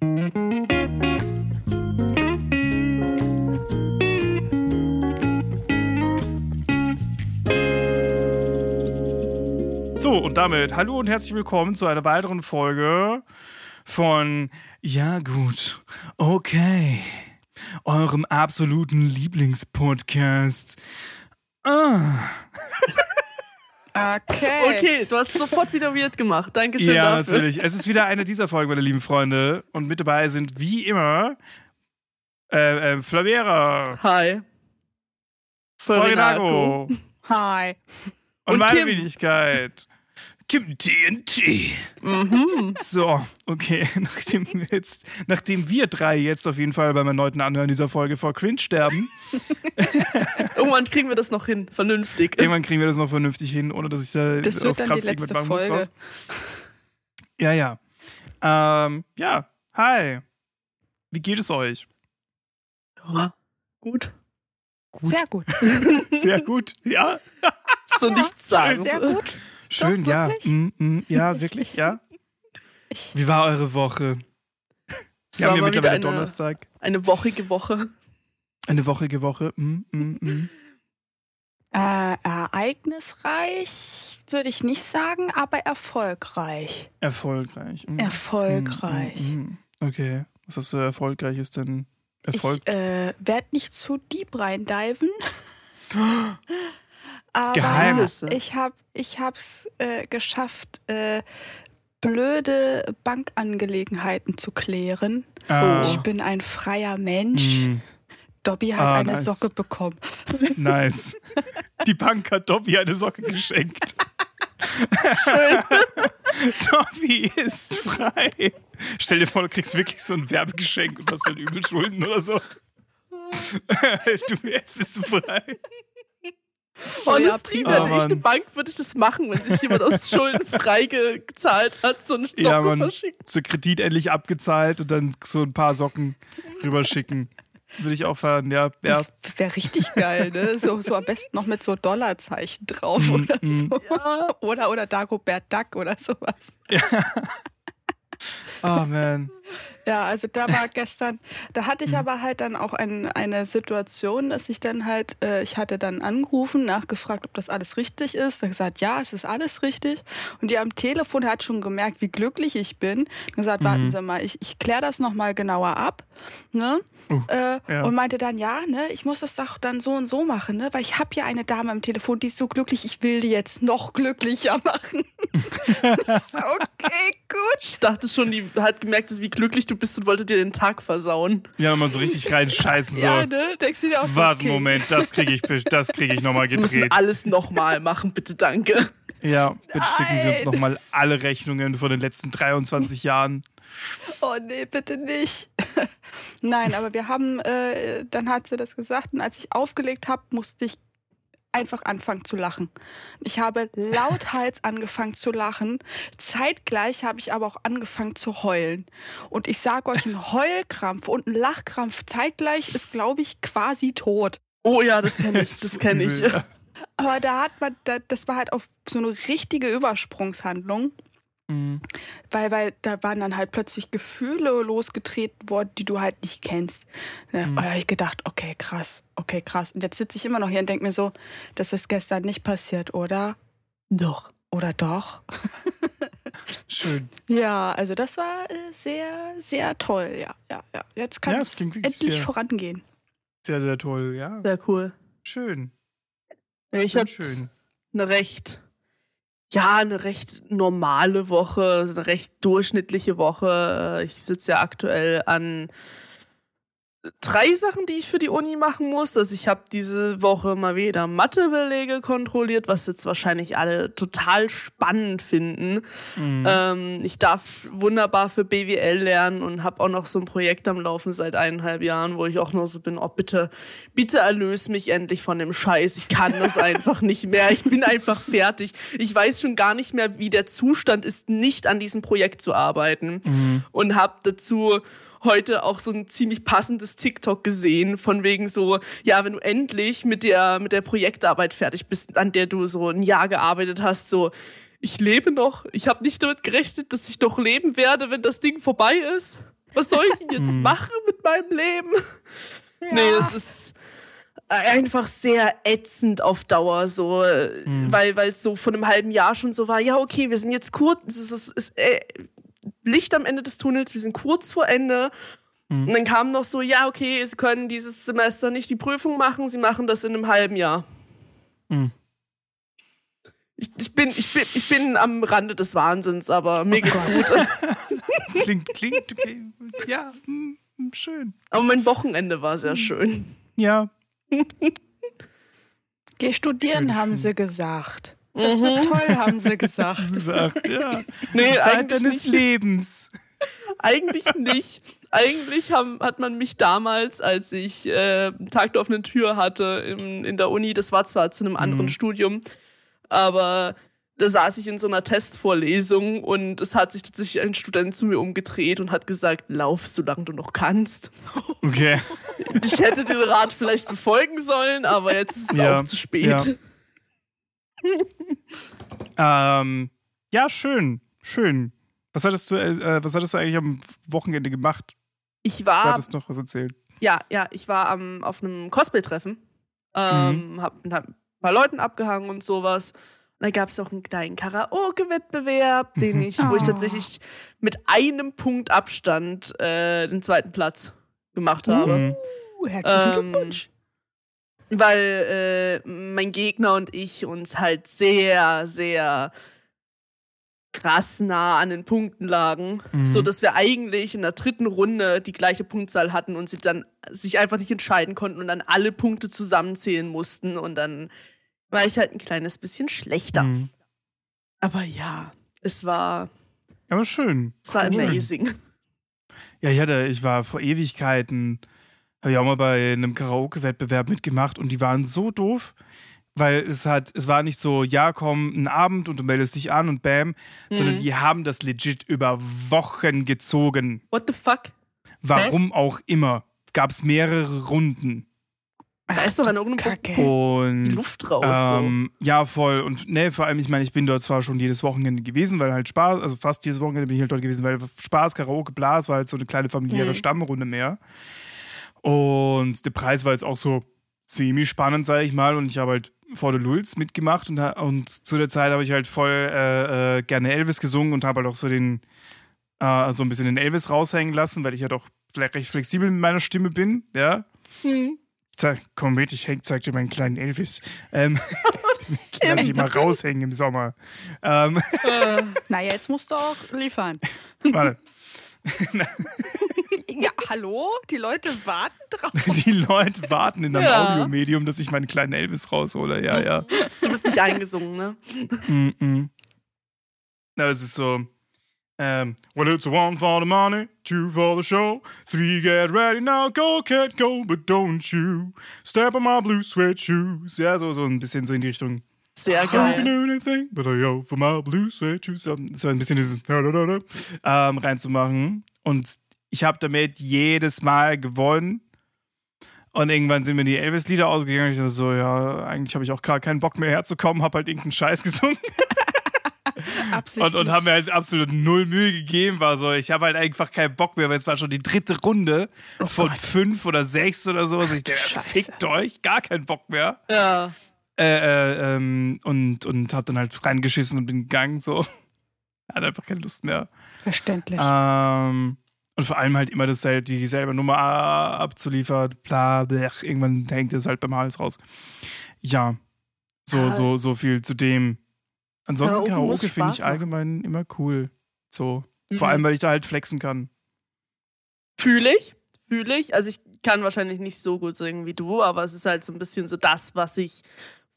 So, und damit hallo und herzlich willkommen zu einer weiteren Folge von Ja gut, okay, eurem absoluten Lieblingspodcast. Ah. Okay. Okay, du hast sofort wieder weird gemacht. Dankeschön Ja, dafür. natürlich. Es ist wieder eine dieser Folgen, meine lieben Freunde. Und mit dabei sind wie immer äh, äh, Flavera, Hi. Florinago Hi. und, Und meine Kim. Wenigkeit. Kim TNT. Mhm. So, okay. Nachdem wir, jetzt, nachdem wir drei jetzt auf jeden Fall beim erneuten Anhören dieser Folge vor Cringe sterben, Irgendwann kriegen wir das noch hin. Vernünftig. irgendwann kriegen wir das noch vernünftig hin, ohne dass ich da Das auf wird dann die Krampf letzte muss. Folge. raus. Ja, ja. Ähm, ja, hi. Wie geht es euch? Ja, gut. Sehr gut. Sehr gut. Ja. So nichts sagen. Sehr gut. Schön, Doch, ja. Mm, mm, ja, wirklich, ja. Wie war eure Woche? Wir haben ja mittlerweile eine, Donnerstag. eine wochige Woche. Eine wochige Woche. Mm, mm, mm. Äh, ereignisreich würde ich nicht sagen, aber erfolgreich. Erfolgreich. Mm. Erfolgreich. Mm, mm, mm. Okay. Was hast du erfolgreiches denn? Erfolg? Ich äh, werde nicht zu deep reindiven. aber geheim. ich habe ich hab's äh, geschafft, äh, blöde Bankangelegenheiten zu klären. Ah. Ich bin ein freier Mensch. Mm, Dobby hat Ah, eine nice. Socke bekommen. nice. Die Bank hat Dobby eine Socke geschenkt. Dobby ist frei. Stell dir vor, du kriegst wirklich so ein Werbegeschenk und hast dann übel Schulden oder so. du, jetzt bist du frei. Honestly, wäre Oh, ich eine. Bank, würde ich das machen, wenn sich jemand aus Schulden frei gezahlt hat, so eine Socke Ja, Mann. verschickt. So Kredit endlich abgezahlt und dann so ein paar Socken rüberschicken. Würde ich auch fahren, ja. ja. Das wäre richtig geil, ne? So, so am besten noch mit so Dollarzeichen drauf Mm, oder mm. so. Ja. Oder, oder Dagobert Duck oder sowas. Oh man. Ja, also da war gestern, da hatte ich aber halt dann auch ein, eine Situation, dass ich dann halt, äh, ich hatte dann angerufen, nachgefragt, ob das alles richtig ist. Dann gesagt, ja, es ist alles richtig. Und die am Telefon hat schon gemerkt, wie glücklich ich bin. Dann gesagt, warten Mhm. Sie mal, ich, ich kläre das nochmal genauer ab. Ne? Uh, äh, ja. Und meinte dann, ja, ne, ich muss das doch dann so und so machen, ne? Weil ich habe ja eine Dame am Telefon, die ist so glücklich, ich will die jetzt noch glücklicher machen. So, okay, gut. Ich dachte schon, die hat gemerkt, wie glücklich du bist und wollte dir den Tag versauen. Ja, immer so richtig reinscheißen. So. Ja, ne? Denkst du dir auch so, Warte, okay. Moment, das kriege ich, das krieg ich nochmal Sie müssen gedreht. alles nochmal machen, bitte danke. Ja, bitte schicken Sie uns Nein. nochmal alle Rechnungen von den letzten 23 Jahren. Oh nee, bitte nicht. Nein, aber wir haben, äh, dann hat sie das gesagt und als ich aufgelegt habe, musste ich einfach anfangen zu lachen. Ich habe lauthals angefangen zu lachen. Zeitgleich habe ich aber auch angefangen zu heulen. Und ich sage euch, ein Heulkrampf und ein Lachkrampf zeitgleich ist, glaube ich, quasi tot. Oh ja, das kenne ich, das kenne ich. Aber da hat man, da, das war halt auf so eine richtige Übersprungshandlung. Mhm. Weil, weil da waren dann halt plötzlich Gefühle losgetreten worden, die du halt nicht kennst. Ja, Mhm. Und da habe ich gedacht, okay, krass, okay, krass. Und jetzt sitze ich immer noch hier und denke mir so, das ist gestern nicht passiert, oder? Doch. Oder doch? Schön. Ja, also das war äh, sehr, sehr toll, ja. ja, ja. Jetzt kann Ja, es endlich sehr- vorangehen. Sehr, sehr toll, ja. Sehr cool. Schön. Ja, ich hatte schön. eine recht, ja, eine recht normale Woche, eine recht durchschnittliche Woche. Ich sitze ja aktuell an drei Sachen, die ich für die Uni machen muss. Also ich habe diese Woche mal wieder Mathebelege kontrolliert, was jetzt wahrscheinlich alle total spannend finden. Mhm. Ähm, ich darf wunderbar für BWL lernen und habe auch noch so ein Projekt am Laufen seit eineinhalb Jahren, wo ich auch nur so bin, oh bitte, bitte erlöse mich endlich von dem Scheiß. Ich kann das einfach nicht mehr. Ich bin einfach fertig. Ich weiß schon gar nicht mehr, wie der Zustand ist, nicht an diesem Projekt zu arbeiten. Mhm. Und habe dazu heute auch so ein ziemlich passendes TikTok gesehen, von wegen so, ja, wenn du endlich mit der, mit der Projektarbeit fertig bist, an der du so ein Jahr gearbeitet hast, so, ich lebe noch, ich habe nicht damit gerechnet, dass ich noch leben werde, wenn das Ding vorbei ist. Was soll ich denn jetzt Hm. machen mit meinem Leben? Nee, das ist einfach sehr ätzend auf Dauer, so, äh, Hm. weil weil es so von einem halben Jahr schon so war, ja, okay, wir sind jetzt kurz, es ist, es ist äh, Licht am Ende des Tunnels, wir sind kurz vor Ende. Hm. Und dann kam noch so, ja, okay, sie können dieses Semester nicht die Prüfung machen, sie machen das in einem halben Jahr. Hm. Ich, ich, bin, ich, bin, ich bin am Rande des Wahnsinns, aber mir geht's gut. Das klingt, klingt, klingt ja, hm, hm, schön. Aber mein Wochenende war sehr schön. Ja, Geh studieren, Schön, haben schön. sie gesagt. Das wird toll, haben sie gesagt. gesagt, ja. Nee, Die Zeit eigentlich deines nicht. Lebens. Eigentlich nicht. Eigentlich haben, hat man mich damals, als ich äh, Tag der offenen Tür hatte in, in der Uni, das war zwar zu einem anderen Mhm. Studium, aber da saß ich in so einer Testvorlesung und es hat sich tatsächlich ein Student zu mir umgedreht und hat gesagt, lauf, solange du noch kannst. Okay. Ich hätte den Rat vielleicht befolgen sollen, aber jetzt ist es Ja, auch zu spät. ja. Ähm, ja, schön, schön. Was hattest du, äh, was hattest du eigentlich am Wochenende gemacht? Ich Du war hattest noch was erzählt. Ja, ja, ich war am, auf einem Cosplay-Treffen. Ähm, hab, hab ein paar Leuten abgehangen und sowas. Und da gab es auch einen kleinen Karaoke-Wettbewerb, den Mhm. ich, wo ich Oh. tatsächlich mit einem Punkt Abstand äh, den zweiten Platz gemacht habe. Mhm. Uh, herzlichen Ähm, Glückwunsch. Weil äh, mein Gegner und ich uns halt sehr, sehr krass nah an den Punkten lagen, Mhm. so dass wir eigentlich in der dritten Runde die gleiche Punktzahl hatten und sie dann sich einfach nicht entscheiden konnten und dann alle Punkte zusammenzählen mussten und dann war ich halt ein kleines bisschen schlechter. Mhm. Aber ja, es war, Aber schön. es war Cool. amazing. Ja, ich hatte, ich war vor Ewigkeiten, habe ich auch mal bei einem Karaoke-Wettbewerb mitgemacht und die waren so doof, weil es hat, es war nicht so, ja, komm, ein Abend und du meldest dich an und bam, sondern Mhm. die haben das legit über Wochen gezogen. What the fuck? Warum auch immer. Gab es mehrere Runden. Da ist doch an irgendeinem Kacke. Und die Luft raus. Ähm, ja, voll. Und ne, vor allem, ich meine, ich bin dort zwar schon jedes Wochenende gewesen, weil halt Spaß, also fast jedes Wochenende bin ich halt dort gewesen, weil Spaß, Karaoke, bla, es war halt so eine kleine familiäre Mhm. Stammrunde mehr. Und der Preis war jetzt auch so semi-spannend, sage ich mal. Und ich habe halt vor der Lulz mitgemacht und, und zu der Zeit habe ich halt voll äh, äh, gerne Elvis gesungen und habe halt auch so den, äh, so ein bisschen den Elvis raushängen lassen, weil ich halt auch vielleicht recht flexibel mit meiner Stimme bin, ja. Hm. Komm mit, ich häng, zeig dir meinen kleinen Elvis. Ähm, lass ich mal raushängen im Sommer. Ähm, Äh, Naja, jetzt musst du auch liefern. warte. Ja, hallo? Die Leute warten drauf. Die Leute warten in einem Ja. Audiomedium, dass ich meinen kleinen Elvis raushole. Ja, ja. du bist nicht eingesungen, ne? Mm -mm. Na, es ist so. Ähm, well, it's a one for the money, two for the show, three get ready now, go cat go, but don't you step on my blue sweat shoes. Ja, so, so ein bisschen so in die Richtung. Sehr geil. So so ein bisschen dieses ähm, reinzumachen. Und ich habe damit jedes Mal gewonnen. Und irgendwann sind mir die Elvis-Lieder ausgegangen. Ich dachte so, ja, eigentlich habe ich auch gar keinen Bock mehr herzukommen, habe halt irgendeinen Scheiß gesungen. Und, und haben mir halt absolut null Mühe gegeben. War so, ich habe halt einfach keinen Bock mehr, weil es war schon die dritte Runde von Gott. fünf oder sechs oder so. Also ich dachte, Scheiße. fickt euch, gar keinen Bock mehr. Ja. Äh, äh, ähm, und, und hab dann halt reingeschissen und bin gegangen, so. Hat einfach keine Lust mehr. Verständlich. Ähm, und vor allem halt immer dasselbe, dieselbe Nummer abzuliefern, bla, blech, irgendwann hängt es halt beim Hals raus. Ja, so, Ja, so, so viel zu dem. Ansonsten Karaoke Karaoke finde ich allgemein immer cool. So. Mhm. Vor allem, weil ich da halt flexen kann. Fühle ich, fühle ich. Also ich kann wahrscheinlich nicht so gut singen wie du, aber es ist halt so ein bisschen so das, was ich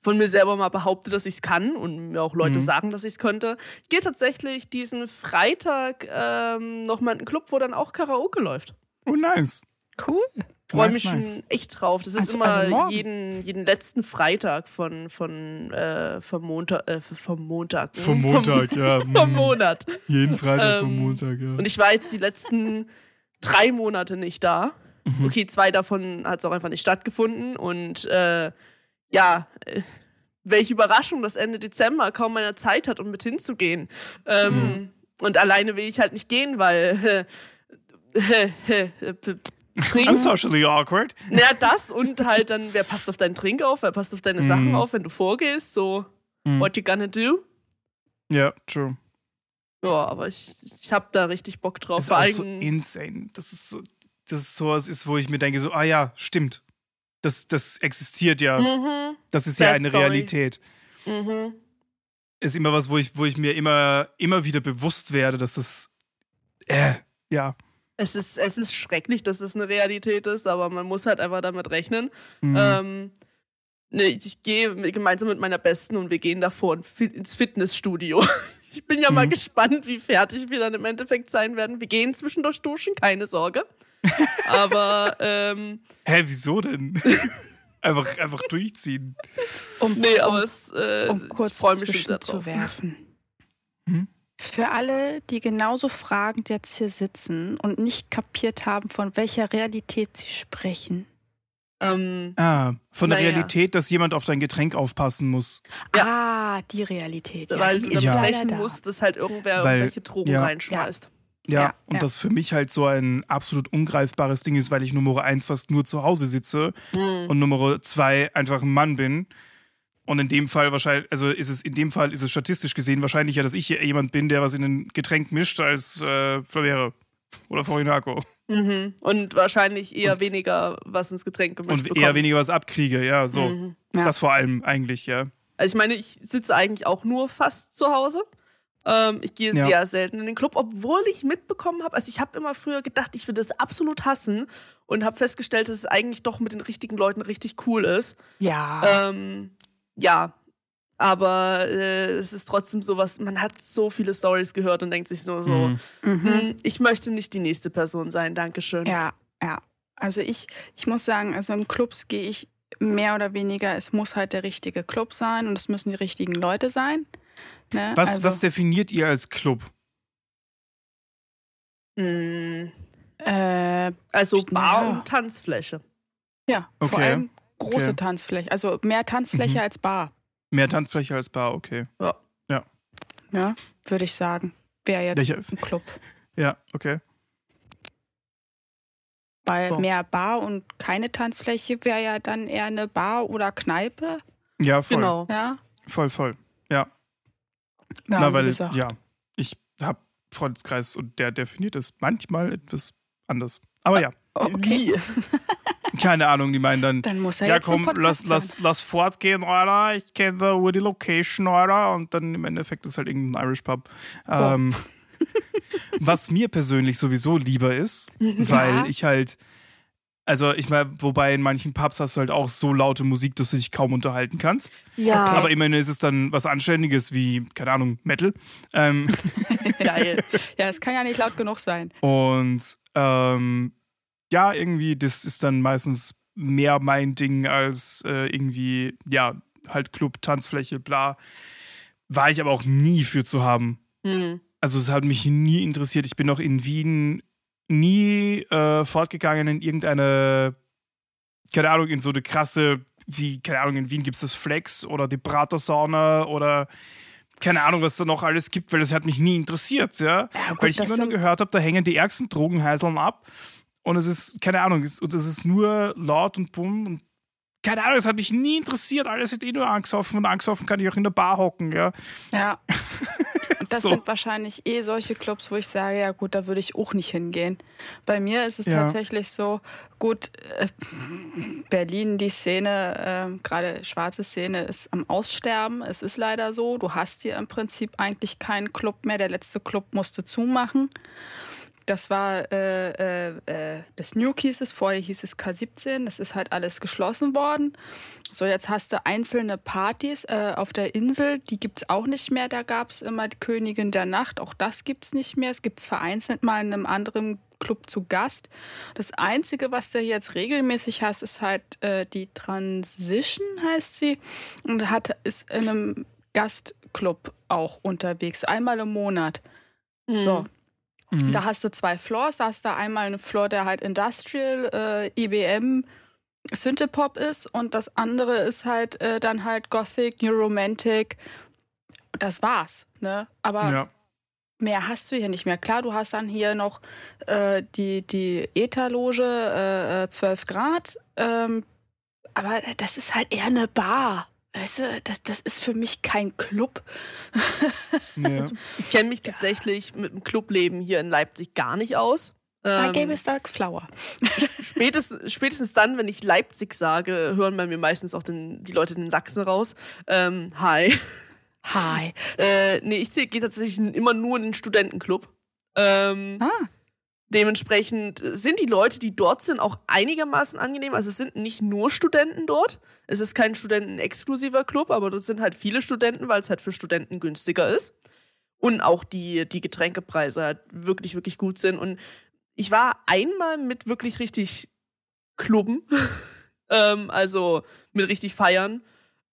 von mir selber mal behaupte, dass ich es kann und mir auch Leute Mhm. sagen, dass ich es könnte. Ich gehe tatsächlich diesen Freitag ähm, nochmal in einen Club, wo dann auch Karaoke läuft. Oh, nice. cool. Freue Nice, mich nice. schon echt drauf. Das ist Also- immer also jeden, jeden letzten Freitag von, von, äh, vom, Montag, äh, vom Montag. Vom Montag, ja. Vom, vom mm. Monat. Jeden Freitag vom Ähm, Montag, ja. Und ich war jetzt die letzten drei Monate nicht da. Mhm. Okay, zwei davon hat es auch einfach nicht stattgefunden. Und äh, ja, äh, welche Überraschung, dass Ende Dezember kaum meiner Zeit hat, um mit hinzugehen. Ähm, Und alleine will ich halt nicht gehen, weil äh, I'm socially awkward. Ja, das und halt dann, wer passt auf deinen Trink auf, wer passt auf deine Mhm. Sachen auf, wenn du vorgehst, so, Mhm. what you gonna do? Ja, true. Ja, aber ich, ich hab da richtig Bock drauf. Das ist so insane. Das ist so, das ist so was ist, wo ich mir denke, so, ah ja, stimmt. Das, das existiert ja. mhm, Das ist ja Sad eine story. Realität. mhm. Ist immer was, wo ich, wo ich mir immer, immer wieder bewusst werde, dass das, äh, ja. Es ist, es ist schrecklich, dass es eine Realität ist, aber man muss halt einfach damit rechnen. Mhm. Ähm, ne, ich gehe gemeinsam mit meiner Besten und wir gehen davor ins Fitnessstudio. Ich bin ja mal Mhm. gespannt, wie fertig wir dann im Endeffekt sein werden. Wir gehen zwischendurch duschen, keine Sorge. Aber ähm, Hä, wieso denn? einfach, einfach durchziehen. Um, nee, um, aber es, äh, um kurz ich zu werfen. Hm? Für alle, die genauso fragend jetzt hier sitzen und nicht kapiert haben, von welcher Realität sie sprechen. Ähm, Ah, von der Naja. Realität, dass jemand auf dein Getränk aufpassen muss. Ah, die Realität. Ja, weil die du Ja. rechnen da. musst, dass halt irgendwer Weil- irgendwelche Drogen ja. reinschmeißt. Ja, Ja, und ja. das für mich halt so ein absolut ungreifbares Ding ist, weil ich Nummer eins fast nur zu Hause sitze Mhm. und Nummer zwei einfach ein Mann bin. Und in dem Fall wahrscheinlich, also ist es in dem Fall ist es statistisch gesehen wahrscheinlicher, dass ich hier jemand bin, der was in ein Getränk mischt, als äh, Flavere oder Forinako. Mhm. Und wahrscheinlich eher Und- weniger was ins Getränk gemischt Und bekommst. eher weniger was abkriege, ja, so. Mhm. Ja. Das vor allem eigentlich, ja. Also ich meine, ich sitze eigentlich auch nur fast zu Hause. Ähm, ich gehe Ja. sehr selten in den Club, obwohl ich mitbekommen habe, also ich habe immer früher gedacht, ich würde das absolut hassen und habe festgestellt, dass es eigentlich doch mit den richtigen Leuten richtig cool ist. Ja. Ähm, ja, aber äh, es ist trotzdem sowas, man hat so viele Stories gehört und denkt sich nur so, Mhm. mhm. hm, ich möchte nicht die nächste Person sein, Dankeschön. Ja, ja. Also ich, ich muss sagen, also im Clubs gehe ich mehr oder weniger, es muss halt der richtige Club sein und es müssen die richtigen Leute sein. Ne? Was, also, was definiert ihr als Club? Hm, äh, also Bar Ja. und Tanzfläche. ja, vor Okay, allem große okay. Tanzfläche, also mehr Tanzfläche Mhm. als Bar, Mehr Tanzfläche als Bar, okay. ne? würde ich sagen. Wäre jetzt Welche- ein Club. Ja, okay. Weil So. mehr Bar und keine Tanzfläche wäre ja dann eher eine Bar oder Kneipe. Ja, voll. Genau. Ja, Voll, voll. ja Na, wie weil, gesagt. ja, ich habe Freundeskreis und der definiert es manchmal etwas anders. Aber ja, Okay, Wie? keine Ahnung, die meinen dann, dann muss er ja jetzt komm, lass, lass, lass fortgehen, Alter, ich kenne da nur die Location, Alter, und dann im Endeffekt ist halt irgendein Irish Pub. Ähm, was mir persönlich sowieso lieber ist, weil Ja. ich halt, also ich meine, wobei in manchen Pubs hast du halt auch so laute Musik, dass du dich kaum unterhalten kannst. Ja, Aber immerhin ist es dann was Anständiges wie, keine Ahnung, Metal. Ähm, geil. Ja, es kann ja nicht laut genug sein. Und ähm, ja, irgendwie, das ist dann meistens mehr mein Ding als äh, irgendwie, ja, halt Club, Tanzfläche, bla. War ich aber auch nie für zu haben. Hm. Also es hat mich nie interessiert. Ich bin noch in Wien nie äh, fortgegangen in irgendeine, keine Ahnung, in so eine krasse, wie, keine Ahnung, in Wien gibt es das Flex oder die Pratersauna oder keine Ahnung, was da noch alles gibt, weil das hat mich nie interessiert, ja. Ja, gut, weil ich immer nur gehört habe, da hängen die ärgsten Drogenheiseln ab und es ist, keine Ahnung, es, und es ist nur laut und bumm und keine Ahnung, es hat mich nie interessiert, alles ist eh nur angesoffen und angesoffen kann ich auch in der Bar hocken, ja. Ja. Das So. sind wahrscheinlich eh solche Clubs, wo ich sage, ja gut, da würde ich auch nicht hingehen. Bei mir ist es Ja. tatsächlich so, gut, äh, Berlin, die Szene, äh, gerade schwarze Szene, ist am Aussterben. Es ist leider so. Du hast hier im Prinzip eigentlich keinen Club mehr. Der letzte Club musste zumachen. Das war äh, äh, äh, das New hieß es, vorher hieß es K17, das ist halt alles geschlossen worden. So, jetzt hast du einzelne Partys äh, auf der Insel, die gibt es auch nicht mehr. Da gab es immer die Königin der Nacht, auch das gibt es nicht mehr. Es gibt es vereinzelt mal in einem anderen Club zu Gast. Das Einzige, was du jetzt regelmäßig hast, ist halt äh, die Transition, heißt sie. Und hat, ist in einem Gastclub auch unterwegs, einmal im Monat. Hm. So, Mhm. da hast du zwei Floors. Da hast du einmal einen Floor, der halt Industrial, äh, IBM, Synthepop ist und das andere ist halt äh, dann halt Gothic, New Romantic. Das war's, ne? Aber ja. mehr hast du hier nicht mehr. Klar, du hast dann hier noch äh, die, die Etherloge, äh, 12 Grad, ähm, aber das ist halt eher eine Bar. Weißt du, das, das ist für mich kein Club. Ja. Ich kenne mich tatsächlich mit dem Clubleben hier in Leipzig gar nicht aus. Da Ähm, gäbe es Dax Flower. spätestens, spätestens dann, wenn ich Leipzig sage, hören bei mir meistens auch den, die Leute in den Sachsen raus. Ähm, hi. Hi. Äh, nee, ich gehe tatsächlich immer nur in den Studentenclub. Ähm, Ah, Dementsprechend sind die Leute, die dort sind, auch einigermaßen angenehm. Also es sind nicht nur Studenten dort. Es ist kein studentenexklusiver Club, aber dort sind halt viele Studenten, weil es halt für Studenten günstiger ist. Und auch die, die Getränkepreise halt wirklich, wirklich gut sind. Und ich war einmal mit wirklich richtig Klubben. ähm, also mit richtig feiern.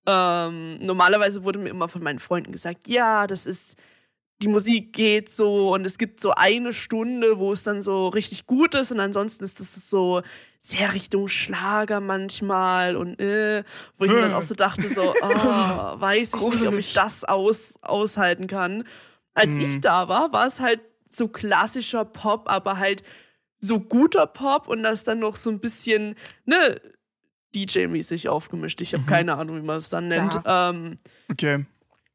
Ähm, normalerweise wurde mir immer von meinen Freunden gesagt, ja, das ist die Musik geht so und es gibt so eine Stunde, wo es dann so richtig gut ist und ansonsten ist das so sehr Richtung Schlager manchmal und äh, wo ich mir dann auch so dachte so, oh, weiß ich nicht, ob ich das aus, aushalten kann. Als Mhm. ich da war, war es halt so klassischer Pop, aber halt so guter Pop und das dann noch so ein bisschen, ne, DJ-mäßig aufgemischt. Ich habe Mhm. keine Ahnung, wie man es dann nennt. Ähm, Okay.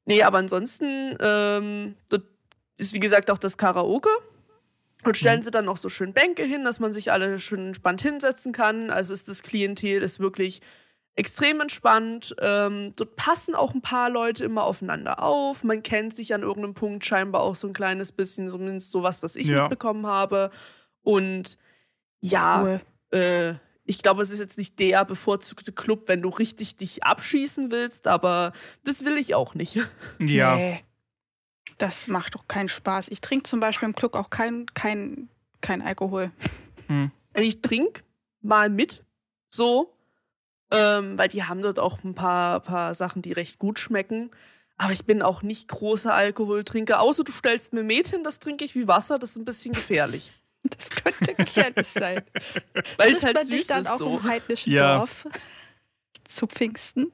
Nee, aber ansonsten, ähm, dort ist wie gesagt auch das Karaoke. Und stellen sie dann noch so schön Bänke hin, dass man sich alle schön entspannt hinsetzen kann. Also ist das Klientel ist wirklich extrem entspannt. Ähm, dort passen auch ein paar Leute immer aufeinander auf. Man kennt sich an irgendeinem Punkt scheinbar auch so ein kleines bisschen, zumindest sowas, was ich Ja. mitbekommen habe. Und ja, cool. äh, ich glaube, es ist jetzt nicht der bevorzugte Club, wenn du richtig dich abschießen willst, aber das will ich auch nicht. Ja. Nee. Das macht doch keinen Spaß. Ich trinke zum Beispiel im Club auch kein, kein, kein Alkohol. Hm. Ich trinke mal mit, so, ähm, weil die haben dort auch ein paar, paar Sachen, die recht gut schmecken. Aber ich bin auch nicht großer Alkoholtrinker. Außer du stellst mir Met hin, das trinke ich wie Wasser, das ist ein bisschen gefährlich. Das könnte gefährlich sein. Weil es halt man dich süß dann ist auch so. im heidnischen Ja. Dorf zu Pfingsten.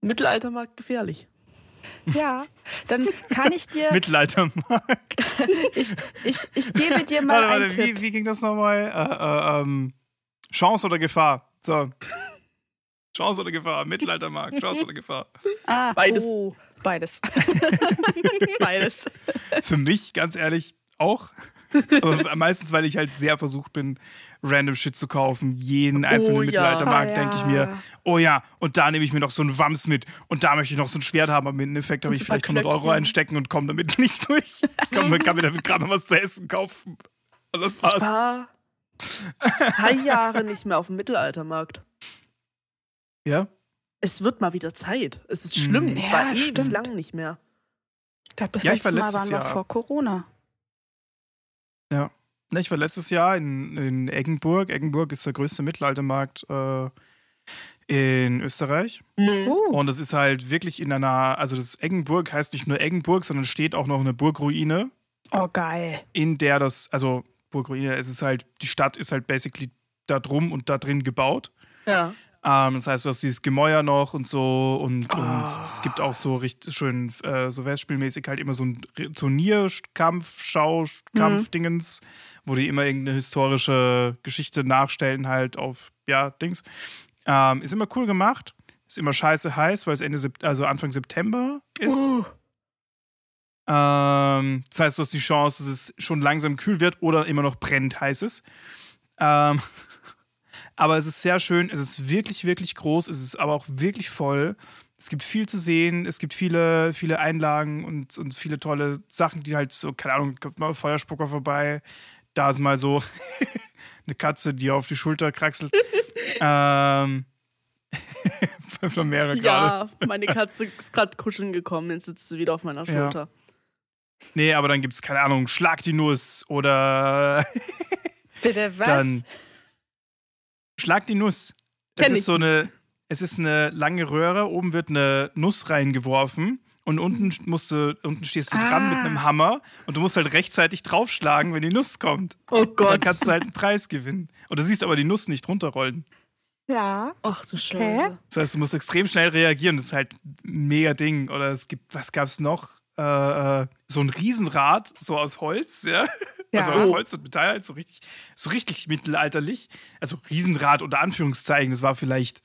Mittelaltermarkt gefährlich. Ja, dann kann ich dir, Mittelaltermarkt. ich, ich, ich gebe dir mal Warte, einen warte, Tipp. wie, wie ging das nochmal? Äh, äh, ähm, Chance oder Gefahr? So. Chance oder Gefahr? Mittelaltermarkt. Chance oder Gefahr? Ah, Beides. Oh, beides. beides. Für mich, ganz ehrlich, auch. Aber meistens, weil ich halt sehr versucht bin, random Shit zu kaufen. Jeden einzelnen Oh ja. Mittelaltermarkt Ah, denke ich ja. mir, oh ja, und da nehme ich mir noch so einen Wams mit und da möchte ich noch so ein Schwert haben, aber im Endeffekt habe ich ein vielleicht 100 Euro einstecken und komme damit nicht durch. Ich kann, kann mir damit gerade noch was zu essen kaufen. Und das Ich war's. war drei Jahre nicht mehr auf dem Mittelaltermarkt. Ja? Es wird mal wieder Zeit. Es ist schlimm. Mm. Ich Ja, war ewig lang nicht mehr. Ich glaube, das Ja, ich letzte war Mal letztes waren wir Jahr. vor Corona. Ne, Ich war letztes Jahr in, in Eggenburg. Eggenburg ist der größte Mittelaltermarkt äh, in Österreich. Uh, Und das ist halt wirklich in einer, also das Eggenburg heißt nicht nur Eggenburg, sondern steht auch noch eine Burgruine, oh, geil. in der das, also Burgruine, es ist halt, die Stadt ist halt basically da drum und da drin gebaut. Ja. Ähm, das heißt, du hast dieses Gemäuer noch und so und, Oh. und es gibt auch so richtig schön, äh, so Festspielmäßig halt immer so ein Turnierkampf, Schau, Kampfdingens, wo die immer irgendeine historische Geschichte nachstellen, halt auf, ja, Dings. Ähm, ist immer cool gemacht. Ist immer scheiße heiß, weil es Ende Sep also Anfang September ist. Uh, Ähm, das heißt, du hast die Chance, dass es schon langsam kühl wird oder immer noch brennend heiß ist. Ähm, aber es ist sehr schön, es ist wirklich, wirklich groß, es ist aber auch wirklich voll. Es gibt viel zu sehen, es gibt viele, viele Einlagen und, und viele tolle Sachen, die halt so, keine Ahnung, kommt mal Feuerspucker vorbei. Da ist mal so eine Katze, die auf die Schulter kraxelt. ähm, Flamera gerade. Ja, meine Katze ist gerade kuscheln gekommen, jetzt sitzt sie wieder auf meiner Ja. Schulter. Nee, aber dann gibt es, keine Ahnung, Schlag die Nuss oder bitte was? dann Schlag die Nuss. Es Kenn ist ich so eine, es ist eine lange Röhre, oben wird eine Nuss reingeworfen und unten musst du, unten stehst du dran Ah. mit einem Hammer und du musst halt rechtzeitig draufschlagen, wenn die Nuss kommt. Oh Und dann Gott. kannst du halt einen Preis gewinnen. Und du siehst aber die Nuss nicht runterrollen. ja. Ach du Scheiße. Das heißt, du musst extrem schnell reagieren. Das ist halt ein mega Ding. Oder es gibt, was gab's noch? Äh, äh, so ein Riesenrad, so aus Holz, ja. Ja. Also aus Holz und Metall, halt so richtig, so richtig mittelalterlich. Also Riesenrad unter Anführungszeichen, das war vielleicht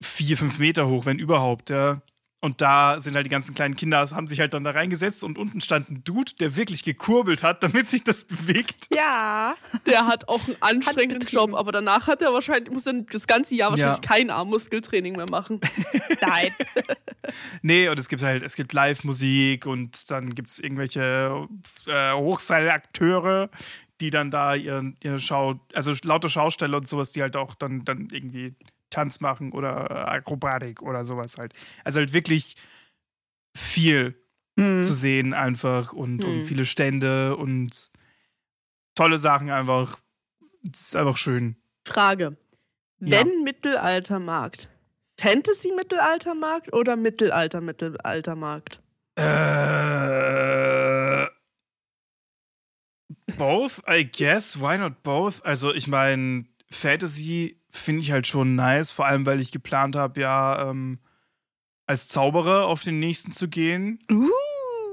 vier, fünf Meter hoch, wenn überhaupt, ja. Und da sind halt die ganzen kleinen Kinder, haben sich halt dann da reingesetzt und unten stand ein Dude, der wirklich gekurbelt hat, damit sich das bewegt. Ja. Der hat auch einen anstrengenden. Job, aber danach hat er wahrscheinlich, muss er das ganze Jahr wahrscheinlich Ja. kein Armmuskeltraining mehr machen. Nein. Nee, und es gibt halt, es gibt Live-Musik und dann gibt es irgendwelche äh, Hochseilakteure, die dann da ihre, ihre Schau, also lauter Schausteller und sowas, die halt auch dann, dann irgendwie Tanz machen oder äh, Akrobatik oder sowas halt. Also halt wirklich viel Mhm. zu sehen einfach und, und Hm. viele Stände und tolle Sachen einfach. Es ist einfach schön. Frage. Ja. Wenn Mittelaltermarkt, Fantasy-Mittelaltermarkt oder Mittelalter-Mittelaltermarkt? Äh, both, I guess. Why not both? Also, ich meine, Fantasy finde ich halt schon nice, vor allem, weil ich geplant habe, ja, ähm, als Zauberer auf den nächsten zu gehen. Uh.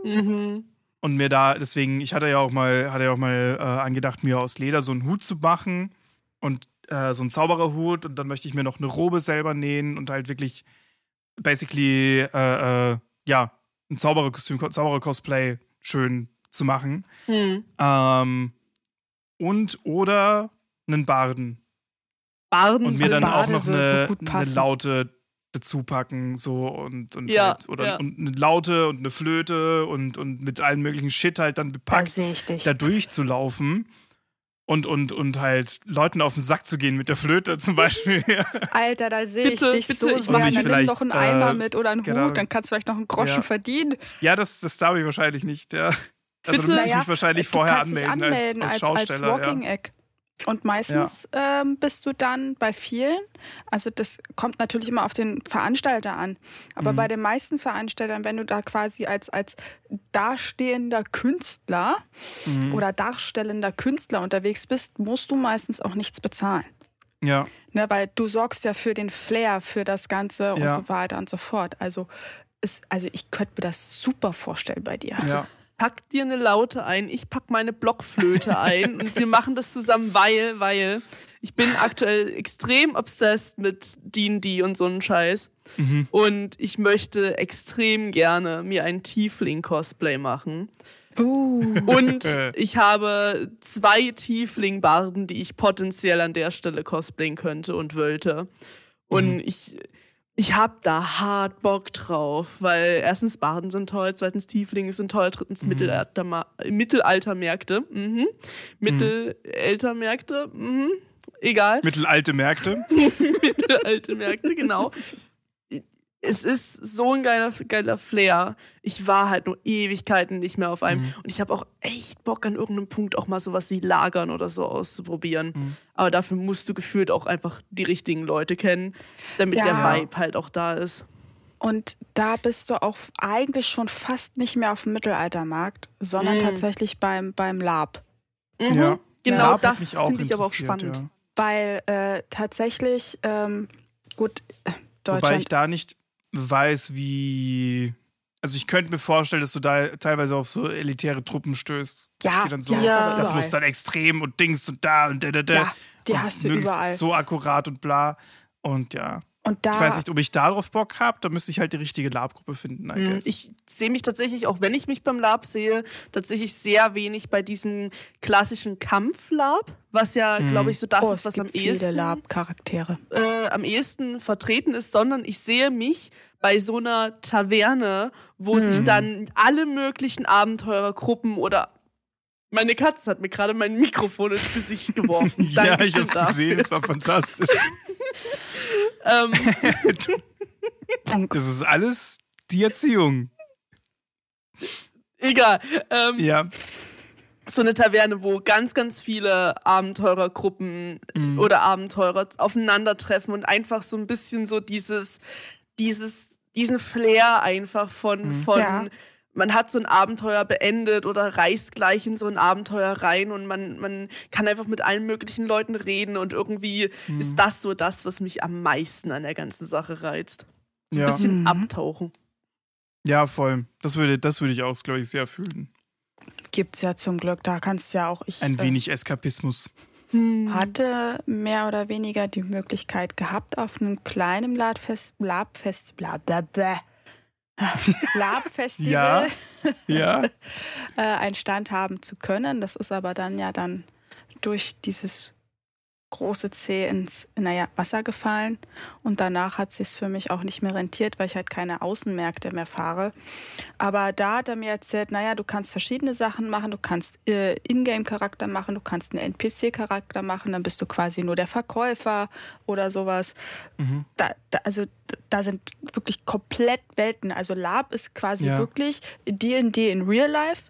Mhm. Und mir da, deswegen, ich hatte ja auch mal, hatte ja auch mal äh, angedacht, mir aus Leder so einen Hut zu machen und äh, so einen Zaubererhut und dann möchte ich mir noch eine Robe selber nähen und halt wirklich basically, äh, äh, ja, ein Zaubererkostüm, Zauberer-Cosplay schön zu machen. Hm. Ähm, und oder einen Barden. Barden Und mir dann auch noch würde so eine, eine. Laute dazu packen, so und, und Ja, halt, oder ja. und eine Laute und eine Flöte und, und mit allen möglichen Shit halt dann Da bepackt, dich. da durchzulaufen und, und, und halt Leuten auf den Sack zu gehen mit der Flöte zum Beispiel. Alter, da sehe ich dich bitte, so ich sehr. Dann nimm doch einen Eimer äh, mit oder einen genau. Hut, dann kannst du vielleicht noch einen Groschen Ja. verdienen. ja, das, das darf ich wahrscheinlich nicht, ja. Also Bitte? da müsste ich Naja, mich wahrscheinlich du vorher anmelden, anmelden als, als als, als Schausteller. Walking ja. Und meistens ähm, bist du dann bei vielen, also das kommt natürlich immer auf den Veranstalter an, aber Mhm. bei den meisten Veranstaltern, wenn du da quasi als, als dastehender Künstler Mhm. oder darstellender Künstler unterwegs bist, musst du meistens auch nichts bezahlen. Ja, Ne, weil du sorgst ja für den Flair, für das Ganze und Ja. so weiter und so fort. Also, ist, also ich könnte mir das super vorstellen bei dir. ja. Pack dir eine Laute ein, ich pack meine Blockflöte ein und wir machen das zusammen, weil, weil ich bin aktuell extrem obsessed mit D&D und so einem Scheiß Mhm. und ich möchte extrem gerne mir ein Tiefling-Cosplay machen. Uh. Und ich habe zwei Tiefling-Barden, die ich potenziell an der Stelle cosplayen könnte und wollte. Und Mhm. ich, ich habe da hart Bock drauf, weil erstens Barden sind toll, zweitens Tieflinge sind toll, drittens Mhm. Mittelalter, Mittelaltermärkte. Mhm. Mittelaltermärkte. Mhm. Egal. Mittelalte Märkte. alte Märkte, genau. Es ist so ein geiler, geiler Flair. Ich war halt nur Ewigkeiten nicht mehr auf einem. Mhm. Und ich habe auch echt Bock, an irgendeinem Punkt auch mal sowas wie Lagern oder so auszuprobieren. Mhm. Aber dafür musst du gefühlt auch einfach die richtigen Leute kennen, damit Ja. der Vibe halt auch da ist. Und da bist du auch eigentlich schon fast nicht mehr auf dem Mittelaltermarkt, sondern Mm. tatsächlich beim, beim Lab. Mhm. Ja. Genau Lab das finde ich aber auch spannend. ja. Weil äh, tatsächlich, ähm, gut, äh, Wobei ich Deutschland. da nicht weiß, wie. Also ich könnte mir vorstellen, dass du da teilweise auf so elitäre Truppen stößt. Ja, so, Ja. das muss dann extrem und Dings und da und da, da, da. Ja, die und hast du überall. So akkurat und bla. Und ja. Und da, Ich weiß nicht, ob ich darauf Bock habe, da müsste ich halt die richtige Lab-Gruppe finden, I Mhm. guess. Ich sehe mich tatsächlich, auch wenn ich mich beim Lab sehe, tatsächlich sehr wenig bei diesem klassischen Kampflab, was ja, Mhm. glaube ich, so das oh, ist, was am ehesten, Lab-Charaktere. äh, am ehesten vertreten ist, sondern ich sehe mich bei so einer Taverne, wo sich Mhm. dann alle möglichen Abenteurergruppen oder meine Katze hat mir gerade mein Mikrofon ins Gesicht geworfen. ja, ich hab's dafür. gesehen, es war fantastisch. Ähm, das ist alles die Erziehung. egal. Ähm, Ja. so eine Taverne, wo ganz, ganz viele Abenteurergruppen Mhm. oder Abenteurer aufeinandertreffen und einfach so ein bisschen so dieses, dieses, diesen Flair einfach von, Mhm. von Ja. Man hat so ein Abenteuer beendet oder reist gleich in so ein Abenteuer rein und man, man kann einfach mit allen möglichen Leuten reden und irgendwie Mhm. ist das so das, was mich am meisten an der ganzen Sache reizt. So ein Ja. bisschen Mhm. abtauchen. Ja, voll. Das würde, das würde ich auch, glaube ich, sehr fühlen. Gibt's ja zum Glück. Da kannst ja auch ich. Ein äh, wenig Eskapismus. Hm. hatte mehr oder weniger die Möglichkeit gehabt, auf einem kleinen Labfest, Labfest, Blablabla, Labfestival Ja. äh, einen Stand haben zu können. Das ist aber dann ja dann durch dieses große C ins naja, Wasser gefallen und danach hat es sich für mich auch nicht mehr rentiert, weil ich halt keine Außenmärkte mehr fahre. Aber da hat er mir erzählt, naja, du kannst verschiedene Sachen machen, du kannst äh, Ingame-Charakter machen, du kannst einen NPC-Charakter machen, dann bist du quasi nur der Verkäufer oder sowas. Mhm. Da, da, also da sind wirklich komplett Welten. Also Lab ist quasi Ja. wirklich D&D in Real Life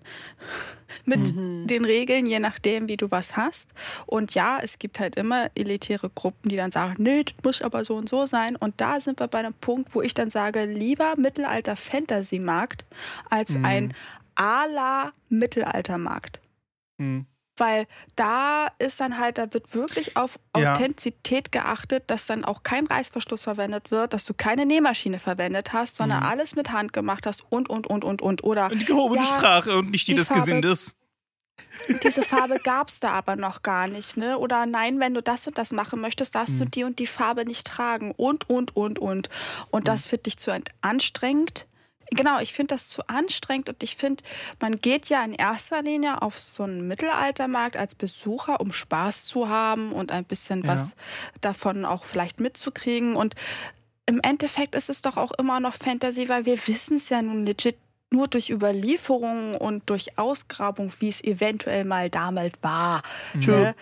mit Mhm. den Regeln, je nachdem, wie du was hast. Und ja, es gibt halt immer elitäre Gruppen, die dann sagen, nö, das muss aber so und so sein. Und da sind wir bei einem Punkt, wo ich dann sage, lieber Mittelalter-Fantasy-Markt als Mhm. ein A-la-Mittelalter-Markt. Mhm. Weil da ist dann halt, da wird wirklich auf Ja. Authentizität geachtet, dass dann auch kein Reißverschluss verwendet wird, dass du keine Nähmaschine verwendet hast, sondern Mhm. alles mit Hand gemacht hast und, und, und, und, und. Oder Und die gehobene Ja, Sprache und nicht die, die des Farbe- Gesindes. diese Farbe gab es da aber noch gar nicht, ne? Oder nein, wenn du das und das machen möchtest, darfst du Mhm. die und die Farbe nicht tragen und, und, und, und. Und das finde ich zu anstrengend. Genau, ich finde das zu anstrengend und ich finde, man geht ja in erster Linie auf so einen Mittelaltermarkt als Besucher, um Spaß zu haben und ein bisschen Ja. was davon auch vielleicht mitzukriegen. Und im Endeffekt ist es doch auch immer noch Fantasy, weil wir wissen es ja nun legit nur durch Überlieferungen und durch Ausgrabung, wie es eventuell mal damals war. Ne?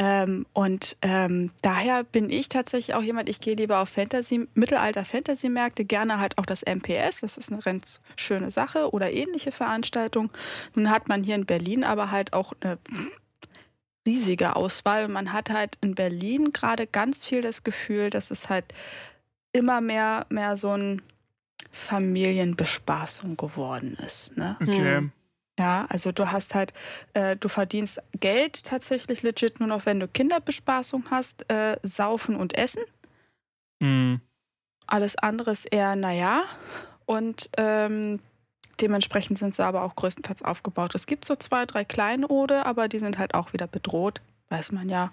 Ähm, und ähm, daher bin ich tatsächlich auch jemand, ich gehe lieber auf Fantasy, Mittelalter-Fantasy-Märkte, gerne halt auch das MPS, das ist eine ganz schöne Sache oder ähnliche Veranstaltung. Nun hat man hier in Berlin aber halt auch eine riesige Auswahl. Und man hat halt in Berlin gerade ganz viel das Gefühl, dass es halt immer mehr, mehr so ein Familienbespaßung geworden ist. Ne? Okay. Ja, also du hast halt, äh, du verdienst Geld tatsächlich legit nur noch, wenn du Kinderbespaßung hast, äh, Saufen und Essen. Mhm. Alles andere ist eher, naja. Und ähm, dementsprechend sind sie aber auch größtenteils aufgebaut. Es gibt so zwei, drei Kleinode, aber die sind halt auch wieder bedroht, weiß man ja.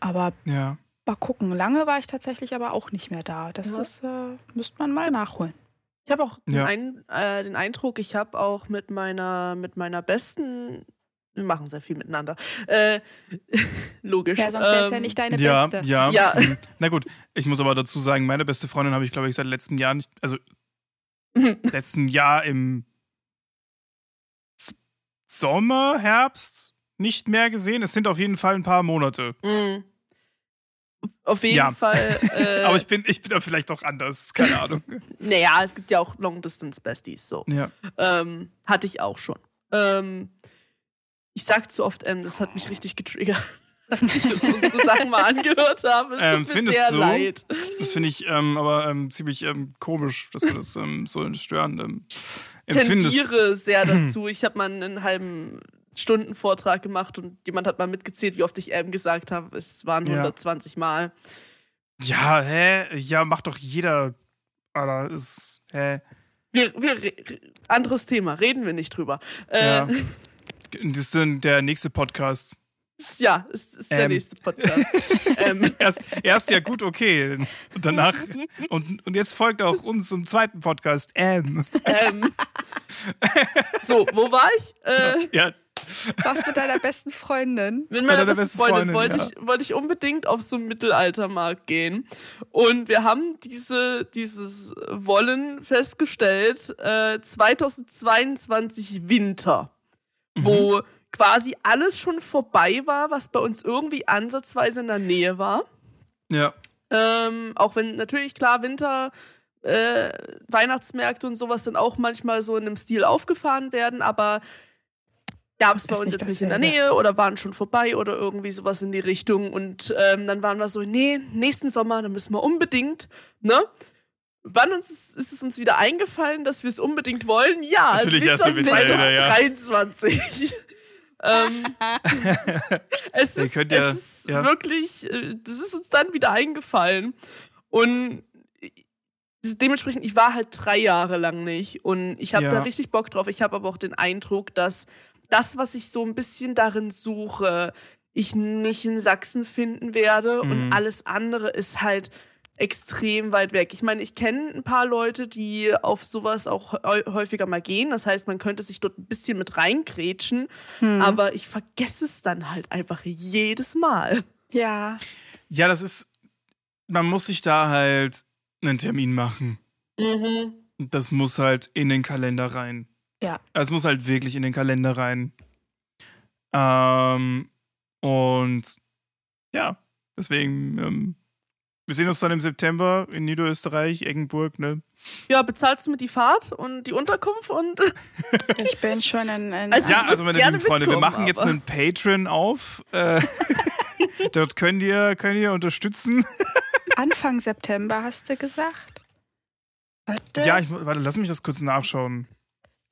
Aber Ja. mal gucken. Lange war ich tatsächlich aber auch nicht mehr da. Das Ja. ist, äh, müsste man mal nachholen. Ich habe auch Ja. den, Ein, äh, den Eindruck, ich habe auch mit meiner, mit meiner besten, wir machen sehr viel miteinander, äh, logisch. Ja, sonst wäre es ja ähm, nicht deine ja, beste. ja, Ja. Mhm. Na gut, ich muss aber dazu sagen, meine beste Freundin habe ich, glaube ich, seit letztem Jahr nicht, also letzten Jahr im S- Sommer, Herbst nicht mehr gesehen. Es sind auf jeden Fall ein paar Monate. Mm. Auf jeden Ja. Fall. Äh, Aber ich bin, ich bin da vielleicht auch anders, keine Ahnung. naja, es gibt ja auch Long-Distance-Besties, so. Ja. Ähm, hatte ich auch schon. Ähm, ich sag zu oft, ähm, das hat mich richtig getriggert. Als ich unsere Sachen mal angehört habe. Es Ähm, tut mir sehr du? leid. Das finde ich ähm, aber ähm, ziemlich ähm, komisch, dass du das so störend empfindest. tendiere sehr dazu. Ich habe mal einen halben Stundenvortrag gemacht und jemand hat mal mitgezählt, wie oft ich M gesagt habe. Es waren Ja. 120 Mal. Ja, hä? Ja, macht doch jeder. Alter, ist, hä? Wir, wir, re- anderes Thema, reden wir nicht drüber. Äh, Ja. Das ist der nächste Podcast. ja, ist, ist der Ähm. nächste Podcast. ähm, Erst, erst ja gut, okay. Und danach. Und, und jetzt folgt auch uns zum zweiten Podcast. Ähm. ähm, so, wo war ich? Äh, Ja, Was mit deiner besten Freundin? Mit meiner besten besten Freundin, Freundin, wollte, ja. ich, wollte ich unbedingt auf so einen Mittelaltermarkt gehen. Und wir haben diese, dieses Wollen festgestellt, äh, 2022 Winter, Mhm. wo quasi alles schon vorbei war, was bei uns irgendwie ansatzweise in der Nähe war. ja. Ähm, auch wenn natürlich klar Winter, äh, Weihnachtsmärkte und sowas dann auch manchmal so in einem Stil aufgefahren werden, aber gab es bei uns nicht jetzt nicht in der. Nähe oder waren schon vorbei oder irgendwie sowas in die Richtung. Und ähm, dann waren wir so, nee, nächsten Sommer, dann müssen wir unbedingt, ne? Wann uns ist, ist es uns wieder eingefallen, dass wir es unbedingt wollen? Ja, Natürlich erst im Winter Winter, ja. 2023. ähm, es ist, könnt ja- es ist ja. wirklich, äh, das ist uns dann wieder eingefallen. Und dementsprechend, ich war halt drei Jahre lang nicht und ich habe Ja. da richtig Bock drauf. Ich habe aber auch den Eindruck, dass das, was ich so ein bisschen darin suche, ich nicht in Sachsen finden werde und Mhm. alles andere ist halt extrem weit weg. Ich meine, ich kenne ein paar Leute, die auf sowas auch häu- häufiger mal gehen. Das heißt, man könnte sich dort ein bisschen mit reingrätschen, Hm. aber ich vergesse es dann halt einfach jedes Mal. ja. Ja, das ist, man muss sich da halt einen Termin machen. Mhm. Das muss halt in den Kalender rein. Ja. Es muss halt wirklich in den Kalender rein. Ähm, und ja, deswegen, ähm, wir sehen uns dann im September in Niederösterreich, Eggenburg, ne? Ja, bezahlst du mit die Fahrt und die Unterkunft und Ich bin schon in. in Also ja, also meine lieben Freunde, wir machen jetzt einen Patreon auf. Äh, dort könnt ihr, könnt ihr unterstützen. Anfang September hast du gesagt. Warte. Ja, ich, warte, lass mich das kurz nachschauen.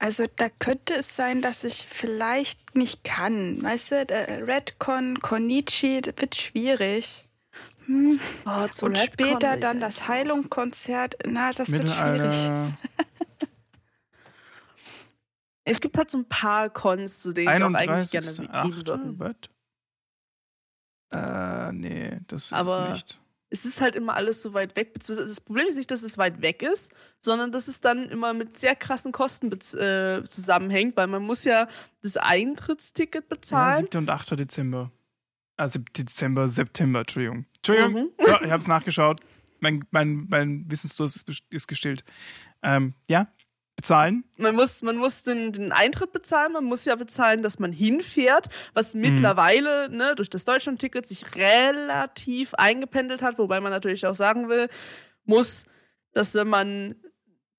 Also da könnte es sein, dass ich vielleicht nicht kann. Weißt du, der Redcon, Konichi, das wird schwierig. Hm. Oh, zum Und Redcon später dann das. Heilung-Konzert. Na, das wird schwierig. Es gibt halt so ein paar Cons, zu denen ich auch eigentlich gerne 31. gehen würde. Äh, nee, das ist Aber- es nicht. Es ist halt immer alles so weit weg. beziehungsweise Das Problem ist nicht, dass es weit weg ist, sondern dass es dann immer mit sehr krassen Kosten äh, zusammenhängt, weil man muss ja das Eintrittsticket Ja, bezahlen. 7. und 8. Dezember. Also Dezember, September, Entschuldigung. Entschuldigung. Mhm. So, ich hab's nachgeschaut. Mein, mein, mein Wissensdurst ist, ist gestillt. Ähm, ja, bezahlen. Man muss, man muss den, den Eintritt bezahlen, man muss ja bezahlen, dass man hinfährt, was mittlerweile ne, durch das Deutschlandticket sich relativ eingependelt hat, wobei man natürlich auch sagen will, muss, dass wenn man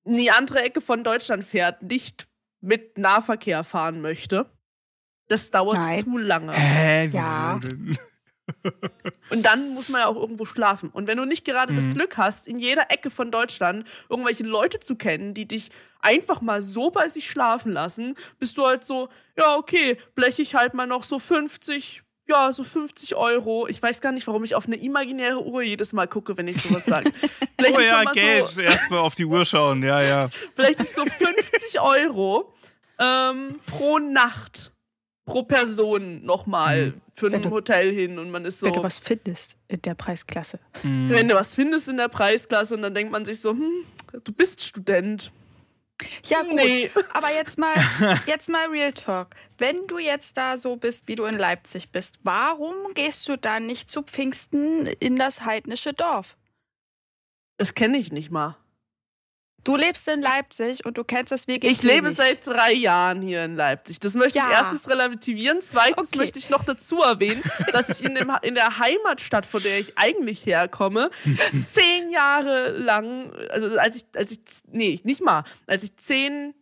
in die andere Ecke von Deutschland fährt, nicht mit Nahverkehr fahren möchte. Das dauert Nein. zu lange. Hä, wieso Ja. denn? Und dann muss man ja auch irgendwo schlafen. Und wenn du nicht gerade das Mhm. Glück hast, in jeder Ecke von Deutschland irgendwelche Leute zu kennen, die dich einfach mal so bei sich schlafen lassen, bist du halt so, ja, okay, blech ich halt mal noch so 50, ja, so 50 Euro. Ich weiß gar nicht, warum ich auf eine imaginäre Uhr jedes Mal gucke, wenn ich sowas sage. Blech Oh ich ja, Geld. so, Erstmal auf die Uhr schauen. Ja, ja. blech ich so 50 Euro ähm, pro Nacht. Pro Person nochmal Mhm. für ein du- Hotel hin und man ist so. Wenn du was findest in der Preisklasse. Hm. wenn du was findest in der Preisklasse und dann denkt man sich so, hm, du bist Student. Ja, gut. Nee. Aber jetzt mal, jetzt mal Real Talk. Wenn du jetzt da so bist, wie du in Leipzig bist, warum gehst du dann nicht zu Pfingsten in das heidnische Dorf? Das kenne ich nicht mal. Du lebst in Leipzig und du kennst das WGT Ich lebe nicht. seit drei Jahren hier in Leipzig. Das möchte Ja. ich erstens relativieren. Zweitens Okay. möchte ich noch dazu erwähnen, dass ich in, dem, in der Heimatstadt, von der ich eigentlich herkomme, zehn Jahre lang, also als ich, als ich, nee, nicht mal, als ich zehn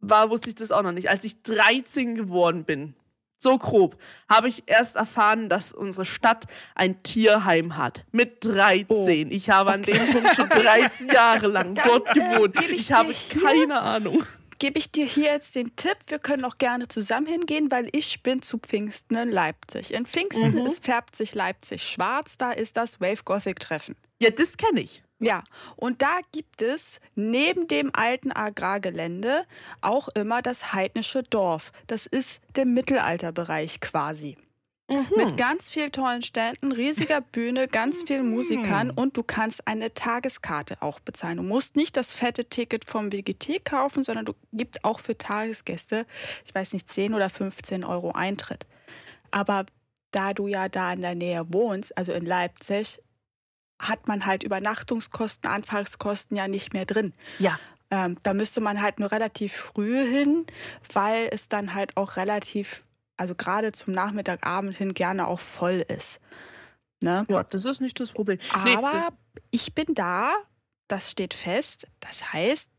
war, wusste ich das auch noch nicht. Als ich 13 geworden bin, so grob, habe ich erst erfahren, dass unsere Stadt ein Tierheim hat. Mit 13. Ich habe an dem Punkt schon 13 Jahre lang Dann, dort äh, gewohnt. gebe ich ich habe hier- keine Ahnung. Gebe ich dir hier jetzt den Tipp, wir können auch gerne zusammen hingehen, weil ich bin zu Pfingsten in Leipzig. In Pfingsten Mhm. ist, färbt sich Leipzig schwarz, da ist das Wave Gothic Treffen. Ja, das kenne ich. Ja, und da gibt es neben dem alten Agrargelände auch immer das heidnische Dorf. Das ist der Mittelalterbereich quasi. Mit ganz vielen tollen Ständen, riesiger Bühne, ganz vielen Musikern und du kannst eine Tageskarte auch bezahlen. Du musst nicht das fette Ticket vom WGT kaufen, sondern du gibst auch für Tagesgäste, ich weiß nicht, 10 oder 15 Euro Eintritt. Aber da du ja da in der Nähe wohnst, also in Leipzig, hat man halt Übernachtungskosten, Anfangskosten ja nicht mehr drin. Ja. Ähm, da müsste man halt nur relativ früh hin, weil es dann halt auch relativ, also gerade zum Nachmittagabend hin gerne auch voll ist. Ne? Ja, das ist nicht das Problem. Nee, Aber ich bin da, das steht fest. Das heißt,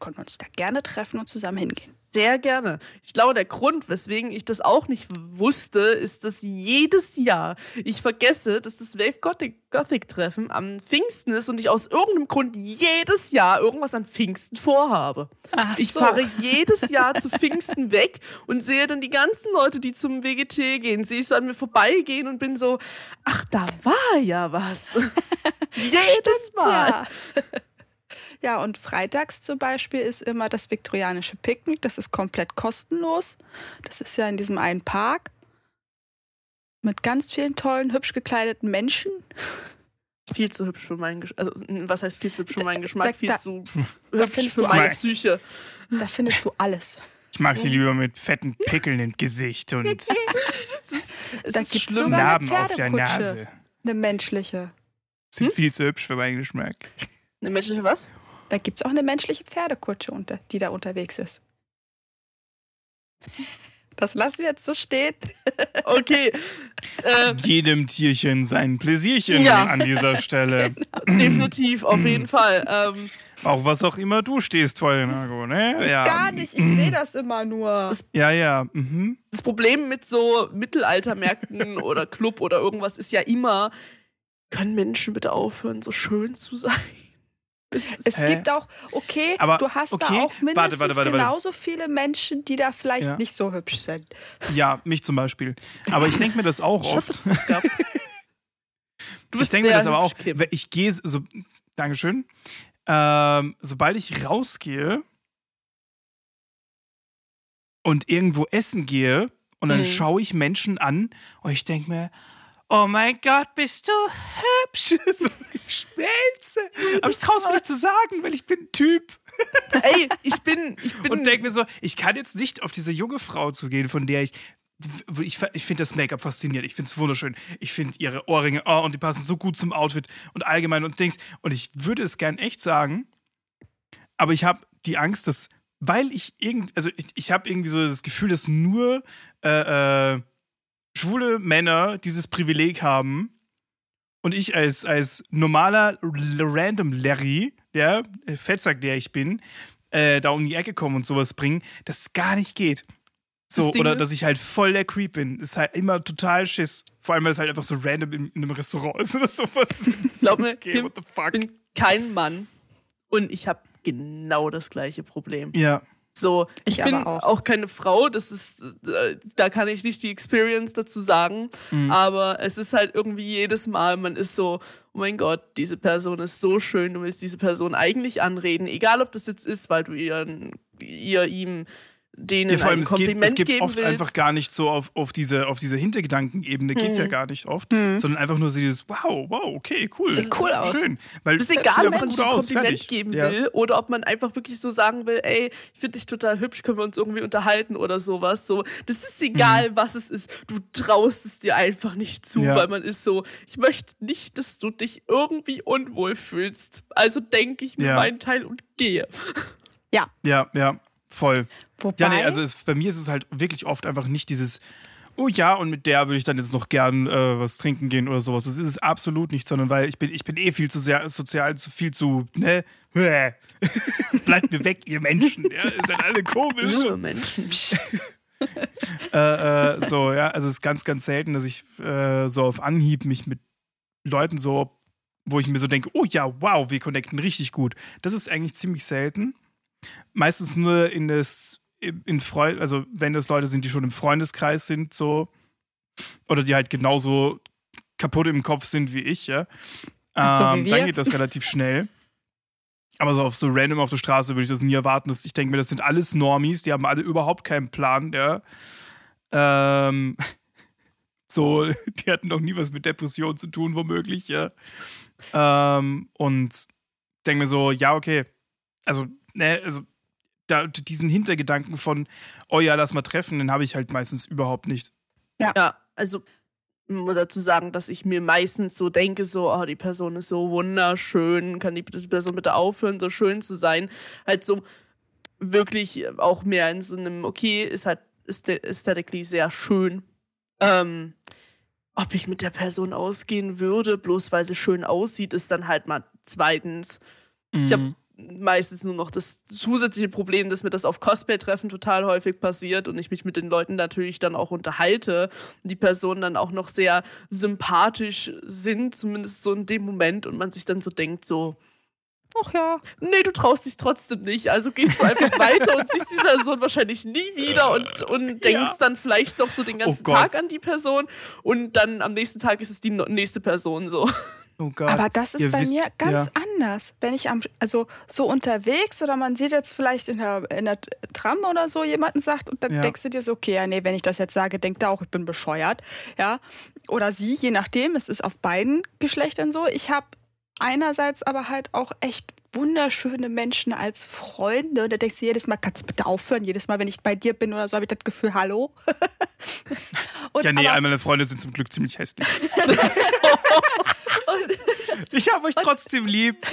wir können uns da gerne treffen und zusammen hingehen. Sehr gerne. Ich glaube, der Grund, weswegen ich das auch nicht wusste, ist, dass jedes Jahr ich vergesse, dass das Wave Gothic, Gothic Treffen am Pfingsten ist und ich aus irgendeinem Grund jedes Jahr irgendwas an Pfingsten vorhabe. Ach Ich fahre jedes Jahr zu Pfingsten weg und sehe dann die ganzen Leute, die zum WGT gehen, sehe ich so an mir vorbeigehen und bin so, ach, da war ja was. jedes Mal. Ja. Ja, und freitags zum Beispiel ist immer das viktorianische Picknick. Das ist komplett kostenlos. Das ist ja in diesem einen Park mit ganz vielen tollen, hübsch gekleideten Menschen. Viel zu hübsch für meinen Geschmack. Also, was heißt viel zu hübsch für meinen Geschmack? Da- viel da- zu da hübsch für meine. Psyche. Da findest du alles. Ich mag sie lieber mit fetten Pickeln im Gesicht und Es Da ist gibt's schlimm. sogar- eine Narben auf der. Nase. Eine menschliche. Sind Hm? viel zu hübsch für meinen Geschmack. Eine menschliche was? Da gibt es auch eine menschliche Pferdekutsche, unter, die da unterwegs ist. Das lassen wir jetzt so stehen. Okay. äh, Jedem Tierchen sein Pläsierchen Ja. an dieser Stelle. definitiv, auf jeden Fall. Ähm, Auch was auch immer du stehst, Feuernago, ne? Ja. Gar nicht, ich sehe das immer nur. Ja, ja. Mhm. das Problem mit so Mittelaltermärkten oder Club oder irgendwas ist ja immer, können Menschen bitte aufhören, so schön zu sein? Es Hä? gibt auch, okay, Aber, du hast okay, da auch mindestens warte, warte, warte. genauso viele Menschen, die da vielleicht Ja. nicht so hübsch sind. Ja, mich zum Beispiel. Aber ich denke mir das auch oft. Du Ich bist denke mir das aber auch. Kim. Ich gehe so. Dankeschön. Ähm, sobald ich rausgehe und irgendwo essen gehe und dann Mhm. schaue ich Menschen an und ich denke mir, oh mein Gott, bist du hübsch. so, ich schmelze. Aber ich traue es mir nicht zu sagen, weil ich bin ein Typ. Ey, ich bin, ich bin. Und denke mir so, ich kann jetzt nicht auf diese junge Frau zugehen, von der ich. Ich, ich finde das Make-up faszinierend. Ich finde es wunderschön. Ich finde ihre Ohrringe, oh, und die passen so gut zum Outfit und allgemein und Dings. Und ich würde es gern echt sagen, aber ich habe die Angst, dass, weil ich irgend, also ich, ich habe irgendwie so das Gefühl, dass nur äh, äh, schwule Männer dieses Privileg haben und ich als, als normaler Random Larry, ja, äh, Fettsack, der ich bin, äh, da um die Ecke kommen und sowas bringen, das gar nicht geht. So, Das oder dass ich halt voll der Creep bin. Ist halt immer total Schiss. Vor allem, weil es halt einfach so random in, in einem Restaurant ist oder sowas. Glaub mir, okay, Kim, what the fuck? bin kein Mann und ich habe genau das gleiche Problem. ja. So, ich, Ich bin aber auch. keine Frau, das ist, äh, da kann ich nicht die Experience dazu sagen, Mhm. aber es ist halt irgendwie jedes Mal, man ist so, oh mein Gott, diese Person ist so schön, du willst diese Person eigentlich anreden, egal ob das jetzt ist, weil du ihr, ihr ihm denen Ja, vor allem, ein es geht, Kompliment es geht geben oft willst. einfach gar nicht so auf, auf diese, auf diese Hintergedankenebene, geht es ja Mhm. gar nicht oft, Mhm. sondern einfach nur so dieses, wow, wow, okay, cool. Sieht cool aus. Schön. Weil Das ist sieht egal, ob man so ein aus, Kompliment fertig. geben Ja. will oder ob man einfach wirklich so sagen will, ey, ich finde dich total hübsch, können wir uns irgendwie unterhalten oder sowas. So, das ist egal, was es ist. Du traust es dir einfach nicht zu. Ja. weil man ist so, ich möchte nicht, dass du dich irgendwie unwohl fühlst. Also denke ich mir Ja. meinen Teil und gehe. Ja, ja, voll. Wobei, Ja, nee, also es, bei mir ist es halt wirklich oft einfach nicht dieses, oh ja, und mit der würde ich dann jetzt noch gern äh, was trinken gehen oder sowas. Das ist es absolut nicht, sondern weil ich bin, ich bin eh viel zu sehr sozial, zu viel zu, ne? Bleibt mir weg, ihr Menschen. Ja, ihr seid alle komisch. Junge Menschen. äh, äh, so, ja, also es ist ganz, ganz selten, dass ich äh, so auf Anhieb mich mit Leuten so, wo ich mir so denke, oh ja, wow, wir connecten richtig gut. Das ist eigentlich ziemlich selten. Meistens nur in das, in Freund, also wenn das Leute sind, die schon im Freundeskreis sind, so, oder die halt genauso kaputt im Kopf sind wie ich, ja. Ähm, So wie wir. dann geht das relativ schnell. Aber so auf so random auf der Straße würde ich das nie erwarten. Das, ich denke mir, das sind alles Normies, die haben alle überhaupt keinen Plan, ja. Ähm, so, die hatten noch nie was mit Depression zu tun, womöglich, ja. Ähm, und denke mir so, ja, okay. Also, ne, also da, diesen Hintergedanken von, oh ja, lass mal treffen, den habe ich halt meistens überhaupt nicht. Ja, also ich muss dazu sagen, dass ich mir meistens so denke, so, oh, die Person ist so wunderschön, kann die Person bitte aufhören, so schön zu sein. Halt so wirklich auch mehr in so einem, okay, ist halt ästhe- aesthetically sehr schön. Ähm, ob ich mit der Person ausgehen würde, bloß weil sie schön aussieht, ist dann halt mal zweitens. Ich hab Mhm. Meistens nur noch das zusätzliche Problem, dass mir das auf Cosplay-Treffen total häufig passiert und ich mich mit den Leuten natürlich dann auch unterhalte und die Personen dann auch noch sehr sympathisch sind, zumindest so in dem Moment und man sich dann so denkt, so, ach ja, nee, du traust dich trotzdem nicht, also gehst du einfach weiter und siehst die Person wahrscheinlich nie wieder und, und denkst Ja. dann vielleicht noch so den ganzen Oh. Tag an die Person und dann am nächsten Tag ist es die nächste Person so. Oh Gott. aber das ist Ihr bei wisst- mir ganz ja. anders. Wenn ich am, also so unterwegs oder man sieht jetzt vielleicht in der, in der Tram oder so jemanden sagt und dann Ja. denkst du dir so, okay, ja, nee, wenn ich das jetzt sage, denkt er auch, ich bin bescheuert. Ja. Oder sie, je nachdem, es ist auf beiden Geschlechtern so. Ich habe einerseits aber halt auch echt wunderschöne Menschen als Freunde. Und da denkst du jedes Mal, kannst du bitte aufhören? Jedes Mal, wenn ich bei dir bin oder so, habe ich das Gefühl, hallo. und Ja, nee, aber- all meine Freunde sind zum Glück ziemlich hässlich. ich habe euch trotzdem lieb.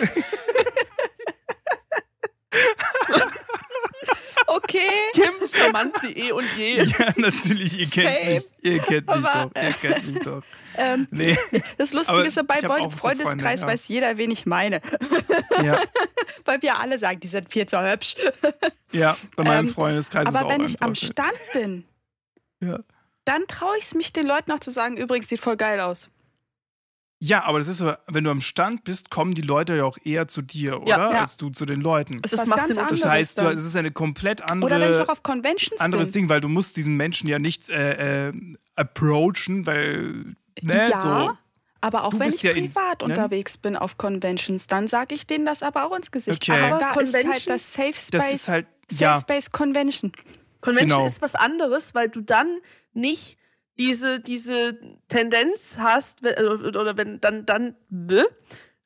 okay. Kim, charmant wie eh und je. Ja, natürlich, ihr kennt Same. mich. Ihr kennt mich Aber- doch. Ihr kennt mich doch. Ähm, Nee. Das Lustige Aber ist, ja, bei meinem Freundeskreis Freunde, ja. weiß jeder, wen ich meine. Ja, Weil wir alle sagen, die sind viel zu hübsch. ja bei meinem Ähm, Freundeskreis ist es Aber auch wenn ich am. Stand bin, Ja. dann traue ich es mich den Leuten auch zu sagen, übrigens sieht voll geil aus. Ja, aber das ist aber, wenn du am Stand bist, kommen die Leute ja auch eher zu dir, oder? Ja. Ja. Als du zu den Leuten. Das Das macht ganz Unterschied. Das anderes heißt, du, es ist eine komplett Oder wenn ich auch andere, auf Conventions anderes bin. Ding, weil du musst diesen Menschen ja nicht äh, äh, approachen, weil, ne, ja, so. aber auch Du wenn ich ja in- privat ne? unterwegs bin auf Conventions, dann sage ich denen das aber auch ins Gesicht. Okay. Aber da ist halt Conventions- das Safe Das Space, ist halt, Safe ja, Space Convention. Convention Genau. ist was anderes, weil du dann nicht diese, diese Tendenz hast, also, oder wenn dann, dann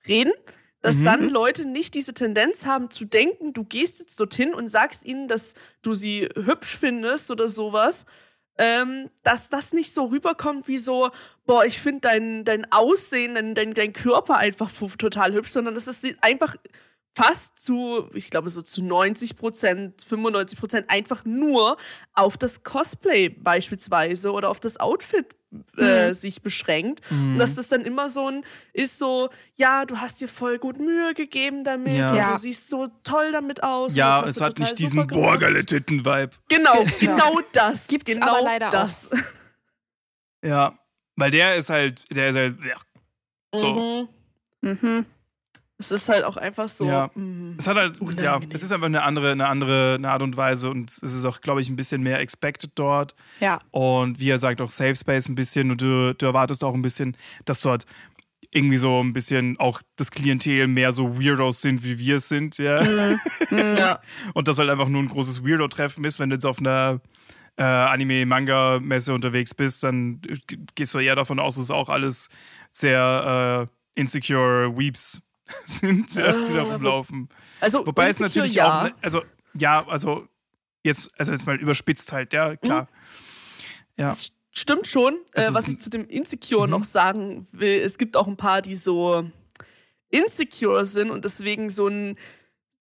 reden, dass Mhm. dann Leute nicht diese Tendenz haben zu denken, du gehst jetzt dorthin und sagst ihnen, dass du sie hübsch findest oder sowas, ähm, dass das nicht so rüberkommt wie so, boah, ich finde dein, dein Aussehen, dein, dein, dein Körper einfach total hübsch, sondern dass es einfach fast zu, ich glaube so zu 90 Prozent, 95 Prozent einfach nur auf das Cosplay beispielsweise oder auf das Outfit äh, Mhm. sich beschränkt. Mhm. Und dass das dann immer so ein, ist so, ja, du hast dir voll gut Mühe gegeben damit Ja. und Ja. du siehst so toll damit aus. ja, es hat nicht diesen. Borgerle-Titten-Vibe. Genau, Genau. genau das. Gibt's genau aber leider das. Ja, weil der ist halt, der ist halt, ja. So. Mhm. Mhm. Es ist halt auch einfach so. Ja. mm. Es hat halt, ja, Unangenehm. es ist einfach eine andere, eine andere eine Art und Weise und es ist auch, glaube ich, ein bisschen mehr expected dort. Ja. Und wie er sagt, auch Safe Space ein bisschen und du, du erwartest auch ein bisschen, dass dort irgendwie so ein bisschen auch das Klientel mehr so Weirdos sind, wie wir es sind, ja. Mhm. ja. Und das halt einfach nur ein großes Weirdo-Treffen ist. Wenn du jetzt auf einer äh, Anime-Manga-Messe unterwegs bist, dann gehst du eher davon aus, dass es auch alles sehr äh, insecure Weeps sind, die da Ah, wo- rumlaufen. Also, Wobei es natürlich ja. auch, ne- also ja, also jetzt, also jetzt mal überspitzt halt, ja, klar. Ja. Das stimmt schon. Äh, was ich zu dem Insecure Mhm. noch sagen will, es gibt auch ein paar, die so insecure sind und deswegen so ein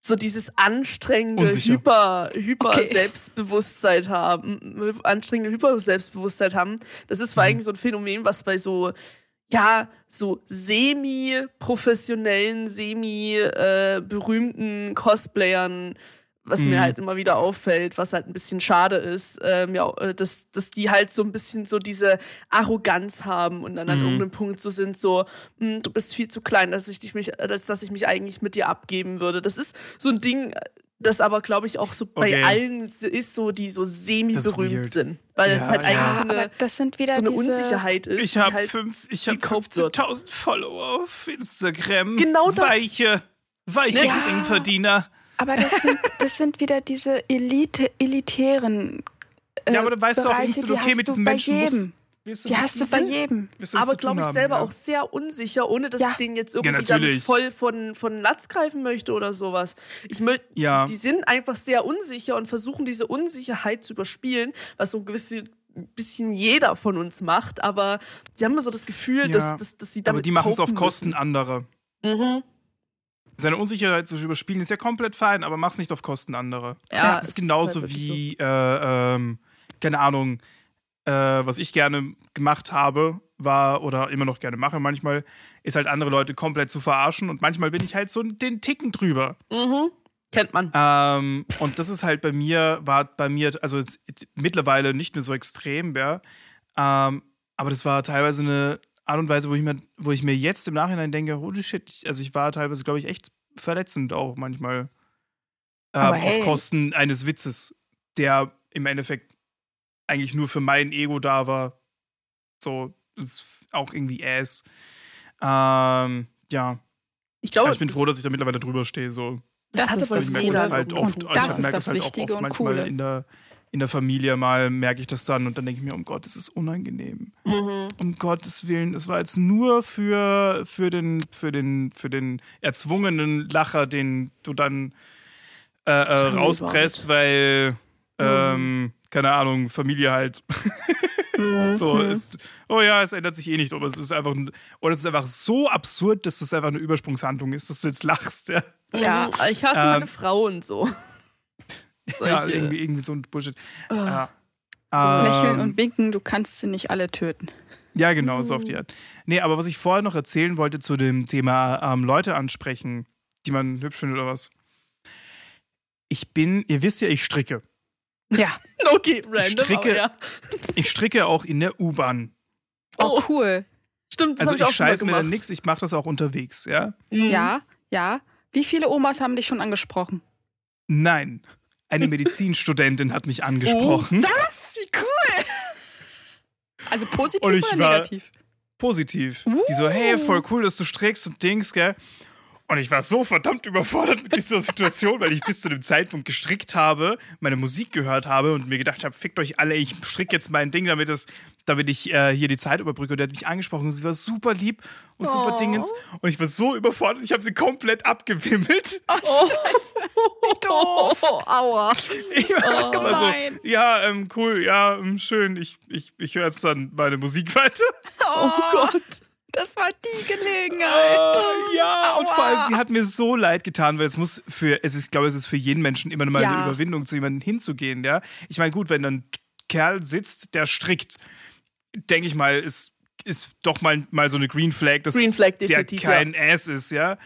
so dieses anstrengende Unsicher. Hyper, Hyper Okay. Selbstbewusstsein haben, anstrengende Hyper Selbstbewusstsein haben. Das ist vor Mhm. allem so ein Phänomen, was bei so ja, so semi-professionellen, semi-berühmten Cosplayern, was Mhm. mir halt immer wieder auffällt, was halt ein bisschen schade ist, ähm, ja, äh, dass, dass die halt so ein bisschen so diese Arroganz haben und dann an Mhm. irgendeinem Punkt so sind, so, "Hm, du bist viel zu klein, dass ich, dich mich, als dass ich mich eigentlich mit dir abgeben würde. Das ist so ein Ding, das aber, glaube ich, auch so Okay. bei allen ist, so, die so semi-berühmt sind. Weil Ja, es halt ja. eigentlich so eine, das sind wieder so eine diese, Unsicherheit ist. Ich habe halt, fünf, ich hab gekauft wird. 15.000 Follower auf Instagram. Genau das. Weiche, weiche Ja. Geringverdiener. Aber das sind, das sind wieder diese Elite, elitären. Äh, Ja, aber dann weißt du auch Bereiche, instant, die okay, hast mit du diesen bei Menschen muss- Wirst Die hast du bei jedem. du aber glaube ich haben, selber ja. auch sehr unsicher, ohne dass Ja. ich den jetzt irgendwie damit natürlich. voll von, von Latz greifen möchte oder sowas. Ich möchte, Ja. die sind einfach sehr unsicher und versuchen diese Unsicherheit zu überspielen, was so ein gewisses bisschen jeder von uns macht, aber sie haben immer so das Gefühl, Ja. dass, dass, dass sie damit Aber die machen es auf Kosten anderer. müssen. Mhm. Seine Unsicherheit zu überspielen ist ja komplett fein, aber mach's nicht auf Kosten anderer. Ja, Das ist genauso halt wirklich so. wie, äh, ähm, keine Ahnung, äh, was ich gerne gemacht habe, war oder immer noch gerne mache manchmal, ist halt andere Leute komplett zu verarschen und manchmal bin ich halt so den Ticken drüber. Mhm. Kennt man. Ähm, und das ist halt bei mir, war bei mir, also jetzt, jetzt mittlerweile nicht mehr so extrem, ja. Ähm, aber das war teilweise eine Art und Weise, wo ich mir, wo ich mir jetzt im Nachhinein denke, holy shit, also ich war teilweise, glaube ich, echt verletzend auch manchmal. Ähm, auf hey. Kosten eines Witzes, der im Endeffekt eigentlich nur für mein Ego da war. So, ist auch irgendwie ass. Ähm, ja. Ich glaube, Aber ich bin froh, dass ich da mittlerweile drüber stehe. So. das, Das hat ist aber das ich merke das halt oft. Und ich das merke ist das das halt auch Wichtige oft und manchmal Coole. in der, in der Familie mal merke ich das dann und dann denke ich mir, um Gott, es ist unangenehm. Mhm. Um Gottes Willen, es war jetzt nur für, für, den, für, den, für den erzwungenen Lacher, den du dann äh, äh, rauspresst, weil, ähm, keine Ahnung, Familie halt Mhm. so Mhm. ist. Oh ja, es ändert sich eh nicht, aber es ist einfach, ein- oder es ist einfach so absurd, dass das einfach eine Übersprungshandlung ist, dass du jetzt lachst. Ja, Ja. Mhm. Ich hasse Ähm, meine Frau und so. ja irgendwie, irgendwie so ein Bullshit. Ah. Ja. Lächeln Ähm, und winken, du kannst sie nicht alle töten. Ja, genau, so auf die Art. Nee, aber was ich vorher noch erzählen wollte zu dem Thema ähm, Leute ansprechen, die man hübsch findet oder was. Ich bin, ihr wisst ja, ich stricke. Ja. Okay, random. stricke- aber ja. Ich stricke auch in der U-Bahn. Oh, Oh, cool. stimmt, das Also ich ich scheiße mir da gemacht. nichts, ich mache das auch unterwegs, ja? Mhm. Ja, ja. Wie viele Omas haben dich schon angesprochen? Nein. Eine Medizinstudentin hat mich angesprochen. Was? Wie cool! Also positiv Und ich oder war- negativ? Positiv. Die so, hey, voll cool, dass du strickst und Dings, gell? Und ich war so verdammt überfordert mit dieser Situation, weil ich bis zu dem Zeitpunkt gestrickt habe, meine Musik gehört habe und mir gedacht habe, fickt euch alle, ich stricke jetzt mein Ding, damit, das, damit ich äh, hier die Zeit überbrücke. Und der hat mich angesprochen und sie war super lieb und super Oh. Dingens. Und ich war so überfordert, ich habe sie komplett abgewimmelt. Oh, doof. oh, aua. Ich war Oh. so, ja, ähm, cool, ja, ähm, schön, ich, ich, ich höre jetzt dann meine Musik weiter. Oh Gott. Das war die Gelegenheit. Oh, ja, und vor allem, Aua. sie hat mir so leid getan, weil es muss für, es ist, ich glaube, es ist für jeden Menschen immer mal Ja. eine Überwindung, zu jemandem hinzugehen, ja. Ich meine, gut, wenn dann ein Kerl sitzt, der strickt, denke ich mal, ist, ist doch mal, mal so eine Green Flag, dass Green Flag der kein Ass ist, ja.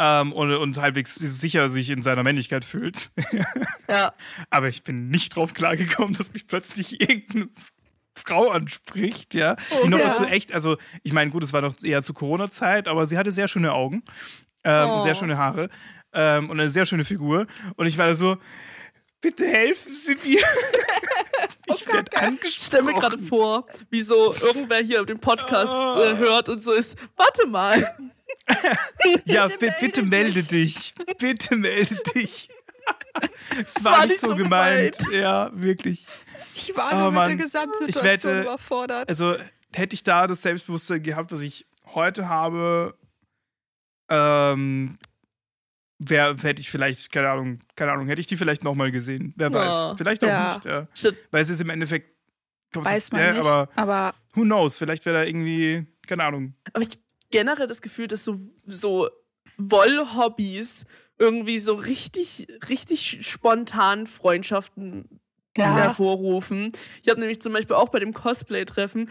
Ähm, und, und halbwegs sicher sich in seiner Männlichkeit fühlt. Ja. Aber ich bin nicht drauf klargekommen, dass mich plötzlich irgendeine Frau anspricht, ja. Die noch ja. dazu echt, also ich meine, gut, es war noch eher zu Corona-Zeit, aber sie hatte sehr schöne Augen, ähm, Oh. sehr schöne Haare ähm, und eine sehr schöne Figur. Und ich war da so, bitte helfen Sie mir. ich werde Ich stelle mir gerade angesprochen. vor, wie so irgendwer hier den Podcast Oh. äh, hört und so ist, warte mal. Ja, Bitte bitte, bitte melde melde dich. Bitte melde dich. es war, nicht so gemeint. Ja, wirklich. Ich war Oh, nur mit der. Gesamtsituation wette- überfordert. also hätte ich da das Selbstbewusstsein gehabt, was ich heute habe, ähm, wär, hätte ich vielleicht, keine Ahnung, keine Ahnung, hätte ich die vielleicht nochmal gesehen. Wer weiß. Ja. Vielleicht auch Ja. nicht. Ja. Weil es ist im Endeffekt. kommt Weiß es, man ja, nicht. Aber Aber who knows? Vielleicht wäre da irgendwie, keine Ahnung. Aber ich generell das Gefühl, dass so, so Wollhobbys irgendwie so richtig, richtig spontan Freundschaften Ja. hervorrufen. Ich habe nämlich zum Beispiel auch bei dem Cosplay-Treffen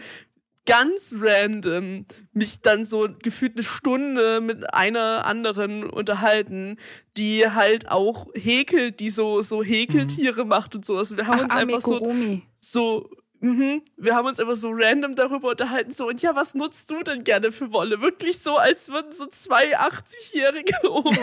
ganz random mich dann so gefühlt eine Stunde mit einer anderen unterhalten, die halt auch häkelt, die so, so Häkeltiere macht und sowas. Wir haben ach, uns einfach so so, mhm, wir haben uns einfach so random darüber unterhalten, so, und ja, was nutzt du denn gerne für Wolle? Wirklich so, als würden so zwei 80-jährige Omis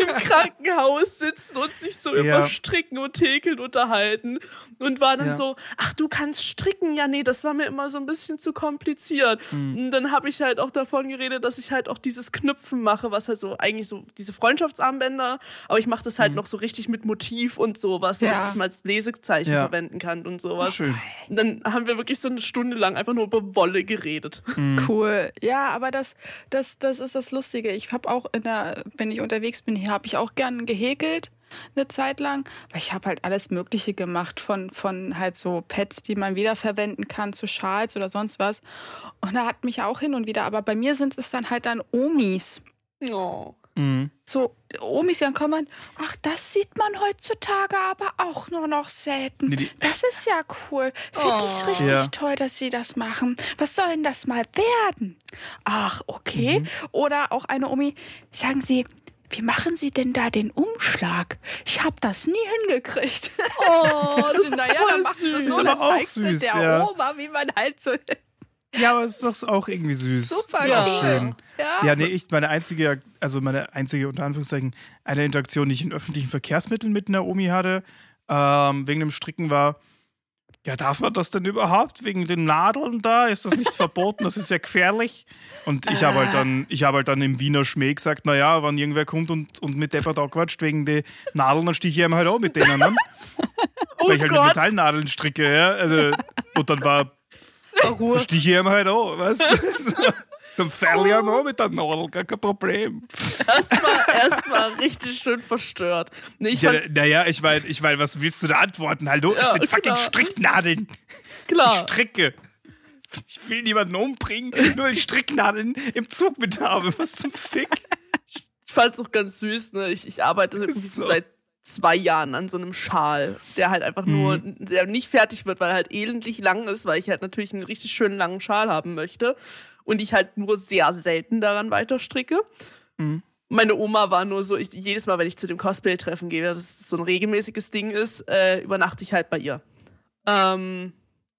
im Krankenhaus sitzen und sich so Ja. über Stricken und Häkeln unterhalten und waren dann Ja. so, ach, du kannst stricken? Ja, nee, das war mir immer so ein bisschen zu kompliziert. Mhm. Und dann habe ich halt auch davon geredet, dass ich halt auch dieses Knüpfen mache, was halt so eigentlich so diese Freundschaftsarmbänder, aber ich mache das Mhm. halt noch so richtig mit Motiv und sowas, Ja. dass ich mal als Lesezeichen verwenden kann und sowas. Schön. Und dann haben wir wirklich so eine Stunde lang einfach nur über Wolle geredet. Mhm. Cool. Ja, aber das, das, das ist das Lustige. Ich habe auch in der, wenn ich unterwegs bin, hier habe ich auch gern gehäkelt eine Zeit lang, weil ich habe halt alles Mögliche gemacht, von, von halt so Pads, die man wiederverwenden kann, zu Schals oder sonst was. Und da hat mich auch hin und wieder, aber bei mir sind es dann halt dann Omis. Oh. Mhm. So, Omis, dann kann man, ach, das sieht man heutzutage aber auch nur noch selten. Nee, Das ist ja cool. Finde ich Oh. richtig Ja. toll, dass sie das machen. Was soll denn das mal werden? Ach, okay. Mhm. Oder auch eine Omi, sagen Sie, wie machen Sie denn da den Umschlag? Ich habe das nie hingekriegt. Oh, das ist naja, voll dann machen sie süß. Ist so, aber das auch süß, der ja. Oma, wie man halt so Ja, aber es ist doch auch irgendwie süß. super ist Ja. auch schön. Ja. Ja, nee, ich, meine einzige, also meine einzige, unter Anführungszeichen, eine Interaktion, die ich in öffentlichen Verkehrsmitteln mit einer Omi hatte, ähm, wegen dem Stricken war, ja, darf man das denn überhaupt wegen den Nadeln da? Ist das nicht verboten? Das ist ja gefährlich. Und ich habe halt dann, ich habe halt dann im Wiener Schmäh gesagt, naja, wenn irgendwer kommt und, und mit Deppert da quatscht wegen den Nadeln, dann stiche ich ihm halt auch mit denen. Ne? Oh Weil ich halt mit Gott. Metallnadeln stricke, ja. Also, und dann war, Ruhe. dann stiche ich ihm halt auch, weißt du? Dann fäll ich ihm auch mit der Nadel, gar kein Problem. Erstmal erstmal richtig schön verstört. Nee, ich Ja, fand, naja, ich meine, ich mein, was willst du da antworten? Hallo, Ja, es sind fucking klar. Stricknadeln. Ich klar. stricke. Ich will niemanden umbringen, nur ich Stricknadeln im Zug mit habe. Was zum Fick? Ich fand's auch ganz süß, ne? Ich, ich arbeite so. So. seit zwei Jahren an so einem Schal, der halt einfach nur, der nicht fertig wird, weil er halt elendlich lang ist, weil ich halt natürlich einen richtig schönen langen Schal haben möchte und ich halt nur sehr selten daran weiter stricke. Mhm. Meine Oma war nur so, ich, jedes Mal, wenn ich zu dem Cosplay-Treffen gehe, das so ein regelmäßiges Ding ist, äh, übernachte ich halt bei ihr. Ähm,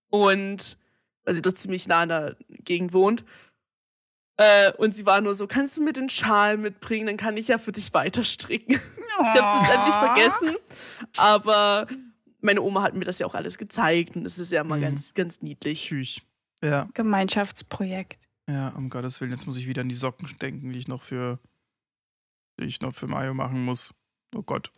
und weil sie dort ziemlich nah in der Gegend wohnt. Äh, und sie war nur so, kannst du mir den Schal mitbringen, dann kann ich ja für dich weiter stricken. Ich hab's jetzt endlich vergessen, aber meine Oma hat mir das ja auch alles gezeigt und das ist ja mal Mhm. ganz, ganz niedlich. Tschüss. Ja, Gemeinschaftsprojekt. ja, um Gottes Willen, jetzt muss ich wieder an die Socken denken, die ich noch für, die ich noch für Mayo machen muss. Oh Gott.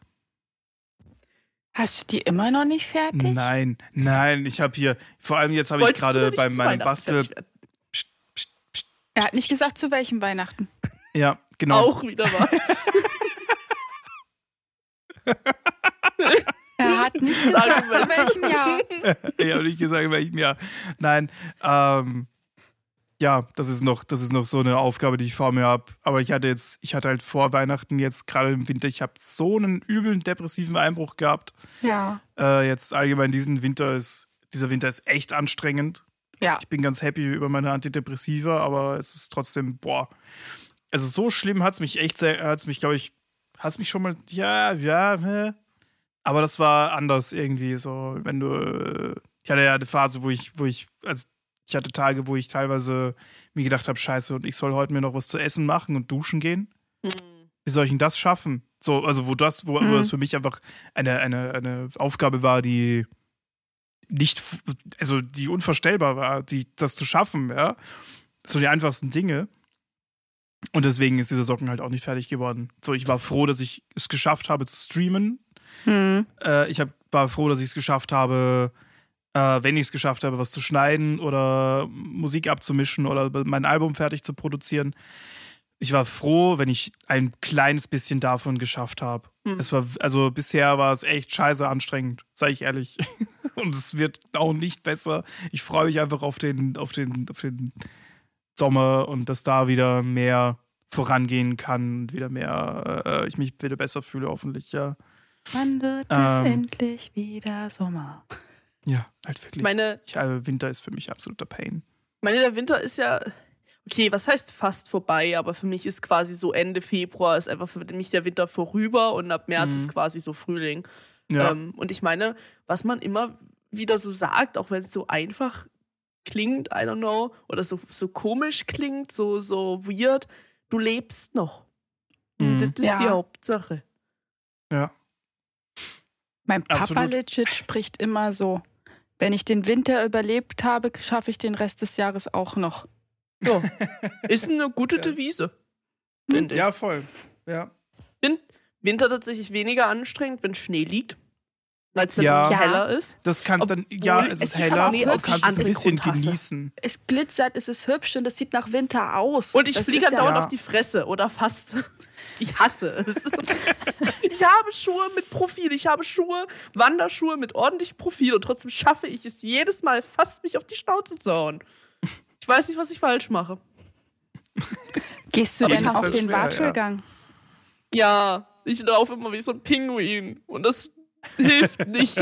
Hast du die immer noch nicht fertig? Nein, nein, ich habe hier, vor allem jetzt habe ich gerade bei meinem Bastel. fertig werden? Psst, psst, psst. Er hat nicht gesagt, zu welchem Weihnachten. Ja, genau. Auch wieder mal. Er hat nicht gesagt, zu welchem Jahr. ich habe nicht gesagt, in welchem Jahr. Nein, ähm, ja, das ist noch, das ist noch so eine Aufgabe, die ich vor mir habe. Aber ich hatte jetzt, ich hatte halt vor Weihnachten jetzt gerade im Winter, ich habe so einen üblen depressiven Einbruch gehabt. Ja. Äh, jetzt allgemein diesen Winter ist, dieser Winter ist echt anstrengend. Ja. Ich bin ganz happy über meine Antidepressiva, aber es ist trotzdem, boah. Also so schlimm hat es mich echt sehr, hat es mich, glaube ich, hat es mich schon mal, ja, ja, hä? aber das war anders irgendwie, so, wenn du, äh, ich hatte ja eine Phase, wo ich, wo ich, also ich hatte Tage, wo ich teilweise mir gedacht habe, scheiße, und ich soll heute mir noch was zu essen machen und duschen gehen. Hm. Wie soll ich denn das schaffen? So, also wo das, wo, wo Mhm. das für mich einfach eine, eine, eine Aufgabe war, die nicht, also die unvorstellbar war, die, das zu schaffen, ja. So die einfachsten Dinge. Und deswegen ist dieser Socken halt auch nicht fertig geworden. So, ich war froh, dass ich es geschafft habe zu streamen. Hm. Äh, ich hab, war froh, dass ich es geschafft habe, äh, wenn ich es geschafft habe, was zu schneiden oder Musik abzumischen oder mein Album fertig zu produzieren. Ich war froh, wenn ich ein kleines bisschen davon geschafft habe. Hm. Es war, also bisher war es echt scheiße anstrengend, sage ich ehrlich. Und es wird auch nicht besser. Ich freue mich einfach auf den, auf den, auf den Sommer und dass da wieder mehr vorangehen kann und wieder mehr, äh, ich mich wieder besser fühle, hoffentlich, ja. Wann wird es Ähm. endlich wieder Sommer? Ja, halt wirklich. Meine, Ich, äh, Winter ist für mich absoluter Pain. meine, der Winter ist ja, okay, was heißt fast vorbei, aber für mich ist quasi so Ende Februar ist einfach für mich der Winter vorüber und ab März Mhm. ist quasi so Frühling. Ja, Ähm, und ich meine, was man immer wieder so sagt, auch wenn es so einfach klingt, I don't know, oder so, so komisch klingt, so, so weird, du lebst noch. Mhm. Das ist Ja. die Hauptsache. ja. Mein Papa Absolut. legit spricht immer so. Wenn ich den Winter überlebt habe, schaffe ich den Rest des Jahres auch noch. Ja. ist eine gute Ja. Devise. Finde ich. ja, voll. Ja. Winter tatsächlich weniger anstrengend, wenn Schnee liegt. Weil es dann Ja. heller ist. Das kann dann, Obwohl, ja, es es ist heller, aber du auch kannst es ein bisschen genießen. Es glitzert, es ist hübsch und es sieht nach Winter aus. Und ich Das fliege ist ja- andauernd Ja. auf die Fresse oder fast. Ich hasse es. Ich habe Schuhe mit Profil. Ich habe Schuhe, Wanderschuhe mit ordentlichem Profil und trotzdem schaffe ich es jedes Mal fast, mich auf die Schnauze zu hauen. Ich weiß nicht, was ich falsch mache. Gehst du denn auf halt den schwer, ja. Watschelgang? Ja, ich laufe immer wie so ein Pinguin und das hilft nicht.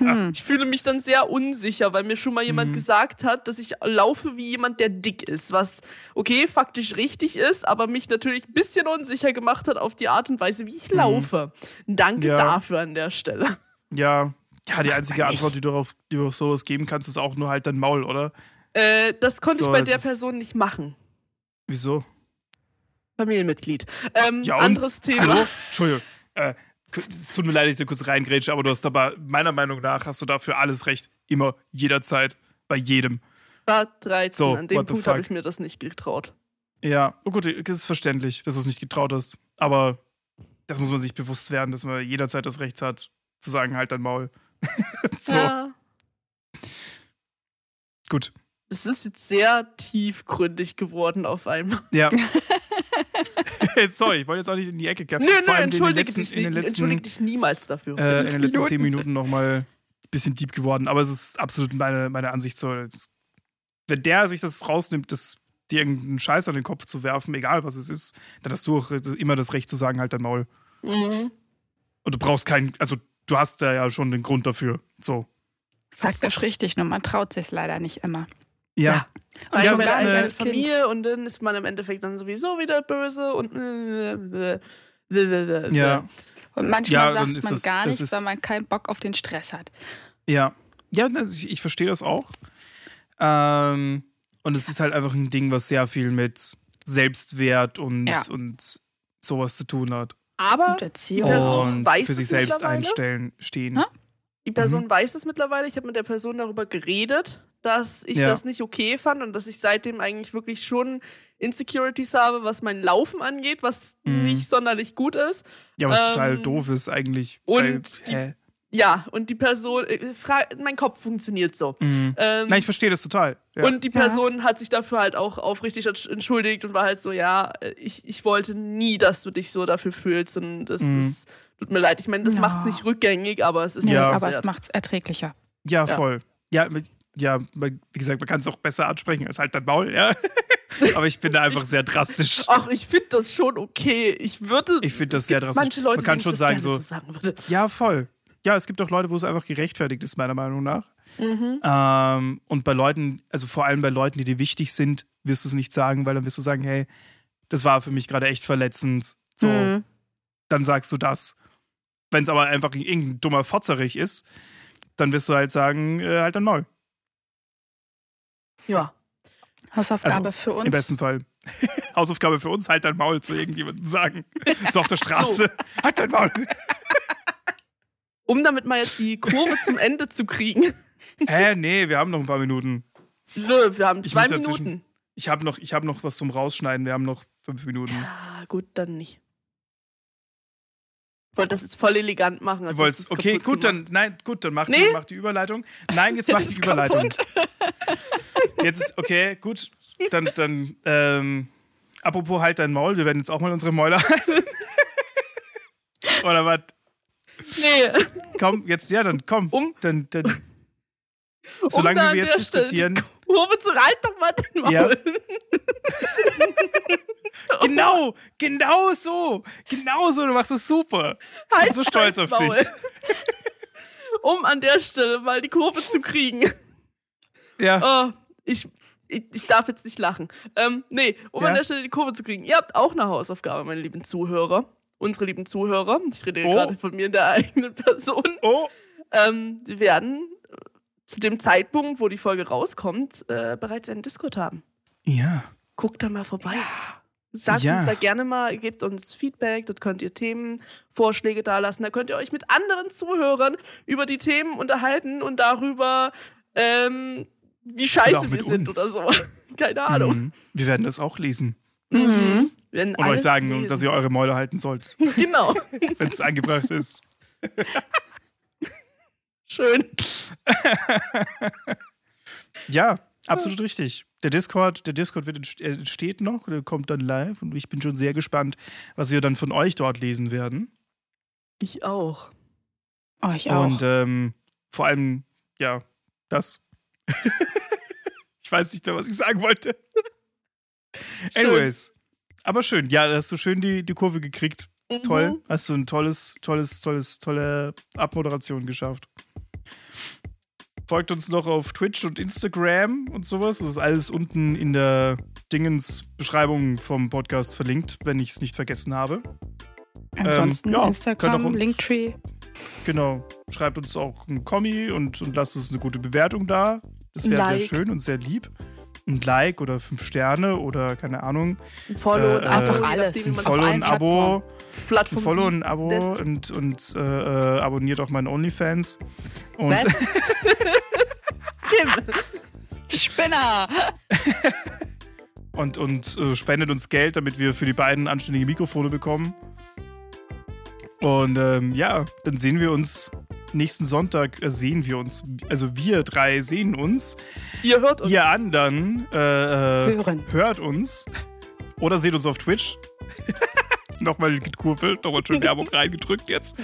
Hm. Ich fühle mich dann sehr unsicher, weil mir schon mal jemand Mhm. gesagt hat, dass ich laufe wie jemand, der dick ist, was okay, faktisch richtig ist, aber mich natürlich ein bisschen unsicher gemacht hat auf die Art und Weise, wie ich Mhm. laufe. Danke Ja. dafür an der Stelle. Ja, ja die einzige Antwort, die du, auf, die du auf sowas geben kannst, ist auch nur halt dein Maul, oder? Äh, das konnte So, ich bei es der Person nicht machen. Wieso? Familienmitglied. Ähm, Ja, anderes Thema. Hallo? Entschuldigung. Äh, es tut mir leid, dass ich da kurz reingrätsche, aber du hast aber, meiner Meinung nach, hast du dafür alles recht. Immer, jederzeit, bei jedem. War 13. So, An dem Punkt habe ich mir das nicht getraut. Ja, oh gut, das ist verständlich, dass du es nicht getraut hast. Aber das muss man sich bewusst werden, dass man jederzeit das Recht hat, zu sagen, halt dein Maul. so, Ja. gut. Es ist jetzt sehr tiefgründig geworden auf einmal. Ja. Sorry, ich wollte jetzt auch nicht in die Ecke Nö, kommen. nö, den entschuldige letzten, dich, in den nicht- letzten, entschuldige dich niemals dafür. äh, in den letzten zehn Minuten nochmal ein bisschen deep geworden. Aber es ist absolut meine, meine Ansicht so. Wenn der sich das rausnimmt, das, dir irgendeinen Scheiß an den Kopf zu werfen, egal was es ist, dann hast du auch immer das Recht zu sagen, halt dein Maul. Mhm. Und du brauchst keinen, also du hast da ja schon den Grund dafür. So. Faktisch richtig, nur man traut sich leider nicht immer. Ja. Und Ja, schon gar ist nicht eine- als Kind. Familie und dann ist man im Endeffekt dann sowieso wieder böse und Ja. Und manchmal Ja, sagt ist man das- gar nichts, weil man keinen Bock auf den Stress hat. Ja. Ja, ich, ich verstehe das auch. Ähm, und es ist halt einfach ein Ding, was sehr viel mit Selbstwert und, Ja. und sowas zu tun hat. Aber Und die. Person und weiß für es sich selbst einstellen, stehen. Hä? die Person weiß es mittlerweile. Ich habe mit der Person darüber geredet, dass ich Ja. das nicht okay fand und dass ich seitdem eigentlich wirklich schon Insecurities habe, was mein Laufen angeht, was Mhm. nicht sonderlich gut ist. Ja, was Ähm, total doof ist eigentlich. und weil, die- hä? Ja, und die Person, äh, mein Kopf funktioniert so. Mhm. Ähm, Nein, ich verstehe das total. Ja. Und die Person hat sich dafür halt auch aufrichtig entsch- entschuldigt und war halt so, ja, äh, ich, ich wollte nie, dass du dich so dafür fühlst und das Mhm. ist, tut mir leid. Ich meine, das Ja. macht es nicht rückgängig, aber es ist Nee, Ja. ja, aber es macht es erträglicher. ja, ja. voll. Ja, mit- ja, wie gesagt, man kann es auch besser ansprechen als halt dein Maul, ja. Aber ich bin da einfach sehr drastisch. Ach, ich finde das schon okay. Ich würde. Ich finde das sehr drastisch. Manche Leute, Man kann ich schon sagen, so- sagen würde. Ja, voll. Ja, es gibt auch Leute, wo es einfach gerechtfertigt ist, meiner Meinung nach. Mhm. Ähm, und bei Leuten, also vor allem bei Leuten, die dir wichtig sind, wirst du es nicht sagen, weil dann wirst du sagen, hey, das war für mich gerade echt verletzend. So, Mhm. dann sagst du das. Wenn es aber einfach irgendein dummer Fotzerich ist, dann wirst du halt sagen, äh, halt dein Maul. Ja. Hausaufgabe Also, für uns. Im besten Fall. Hausaufgabe für uns, halt dein Maul zu irgendjemandem sagen. So auf der Straße. Halt dein Maul. Um damit mal jetzt die Kurve zum Ende zu kriegen. Hä, nee, wir haben noch ein paar Minuten. Wir wir haben Ich zwei muss dazwischen- Minuten. Ich habe noch, ich hab noch was zum Rausschneiden. Wir haben noch fünf Minuten. Ah, gut, dann nicht. Ich wollte das jetzt voll elegant machen. Du als wolltest, okay, gut, gemacht. dann, nein, gut, dann mach, die, Nee. mach die Überleitung. Nein, jetzt mach die Überleitung. Jetzt ist, okay, gut, dann, dann, ähm, apropos halt dein Maul, wir werden jetzt auch mal unsere Mäuler halten. Oder was? Nee. Komm, jetzt, ja, dann komm. Um- Dann, dann, Um solange da wir jetzt diskutieren. Kurve zu halt doch mal den Maul. Ja. Genau, genau so. Genau so, du machst es super. Ich bin Halt so stolz dein auf dich. Maul. Um an der Stelle mal die Kurve zu kriegen. Ja. Oh, ich, ich, ich darf jetzt nicht lachen. Ähm, nee, um Ja? an der Stelle die Kurve zu kriegen. Ihr habt auch eine Hausaufgabe, meine lieben Zuhörer. Unsere lieben Zuhörer. Ich rede Oh. gerade von mir in der eigenen Person. Oh, Ähm, wir werden äh, zu dem Zeitpunkt, wo die Folge rauskommt, äh, bereits einen Discord haben. ja. Guckt da mal vorbei. Sagt Ja. uns da gerne mal, gebt uns Feedback, dort könnt ihr Themenvorschläge dalassen. Da könnt ihr euch mit anderen Zuhörern über die Themen unterhalten und darüber, ähm, wie scheiße wir sind uns. oder so. Keine Ahnung. Mhm. Wir werden das auch lesen. Mhm. Wir werden Und euch sagen, lesen. dass ihr eure Mäuler halten sollt, Genau. wenn es angebracht ist. Schön. Ja, absolut richtig. Der Discord, der Discord wird entst- entsteht noch, der kommt dann live und ich bin schon sehr gespannt, was wir dann von euch dort lesen werden. Ich auch. Oh, ich auch. Und ähm, vor allem, ja, das. ich weiß nicht mehr, was ich sagen wollte. Schön. Anyways. Aber schön, ja, da hast du schön die, die Kurve gekriegt. Mhm. Toll. Hast du ein tolles, tolles, tolles, tolle Abmoderation geschafft. Folgt uns noch auf Twitch und Instagram und sowas. Das ist alles unten in der Dingens-Beschreibung vom Podcast verlinkt, wenn ich es nicht vergessen habe. Ansonsten ähm, ja, Instagram, uns- Linktree. Genau. Schreibt uns auch ein Kommi und, und lasst uns eine gute Bewertung da. Das wäre sehr Like. schön und sehr lieb. ein Like oder fünf Sterne oder keine Ahnung. Ein Follow Äh, und Abo, einfach alles. Ein Follow, ein Abo, Plattformen ein Follow, ein. Abo und, und äh, äh, abonniert auch meinen OnlyFans. Und Was? Kim. Spinner! und, und äh, spendet uns Geld, damit wir für die beiden anständige Mikrofone bekommen. Und ähm, ja, dann sehen wir uns nächsten Sonntag, äh, sehen wir uns, also wir drei sehen uns. Ihr hört uns. Ihr anderen äh, äh, Hören. hört uns oder seht uns auf Twitch. nochmal gekurvelt, nochmal schön Werbung reingedrückt jetzt.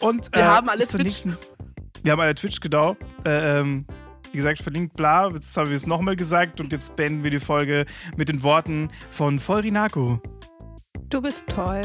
Und, Wir äh, haben alle Twitch. nächsten- Wir haben alle Twitch, genau. Äh, ähm, wie gesagt, verlinkt bla. Jetzt haben wir es nochmal gesagt und jetzt beenden wir die Folge mit den Worten von Vollrinako. Du bist toll.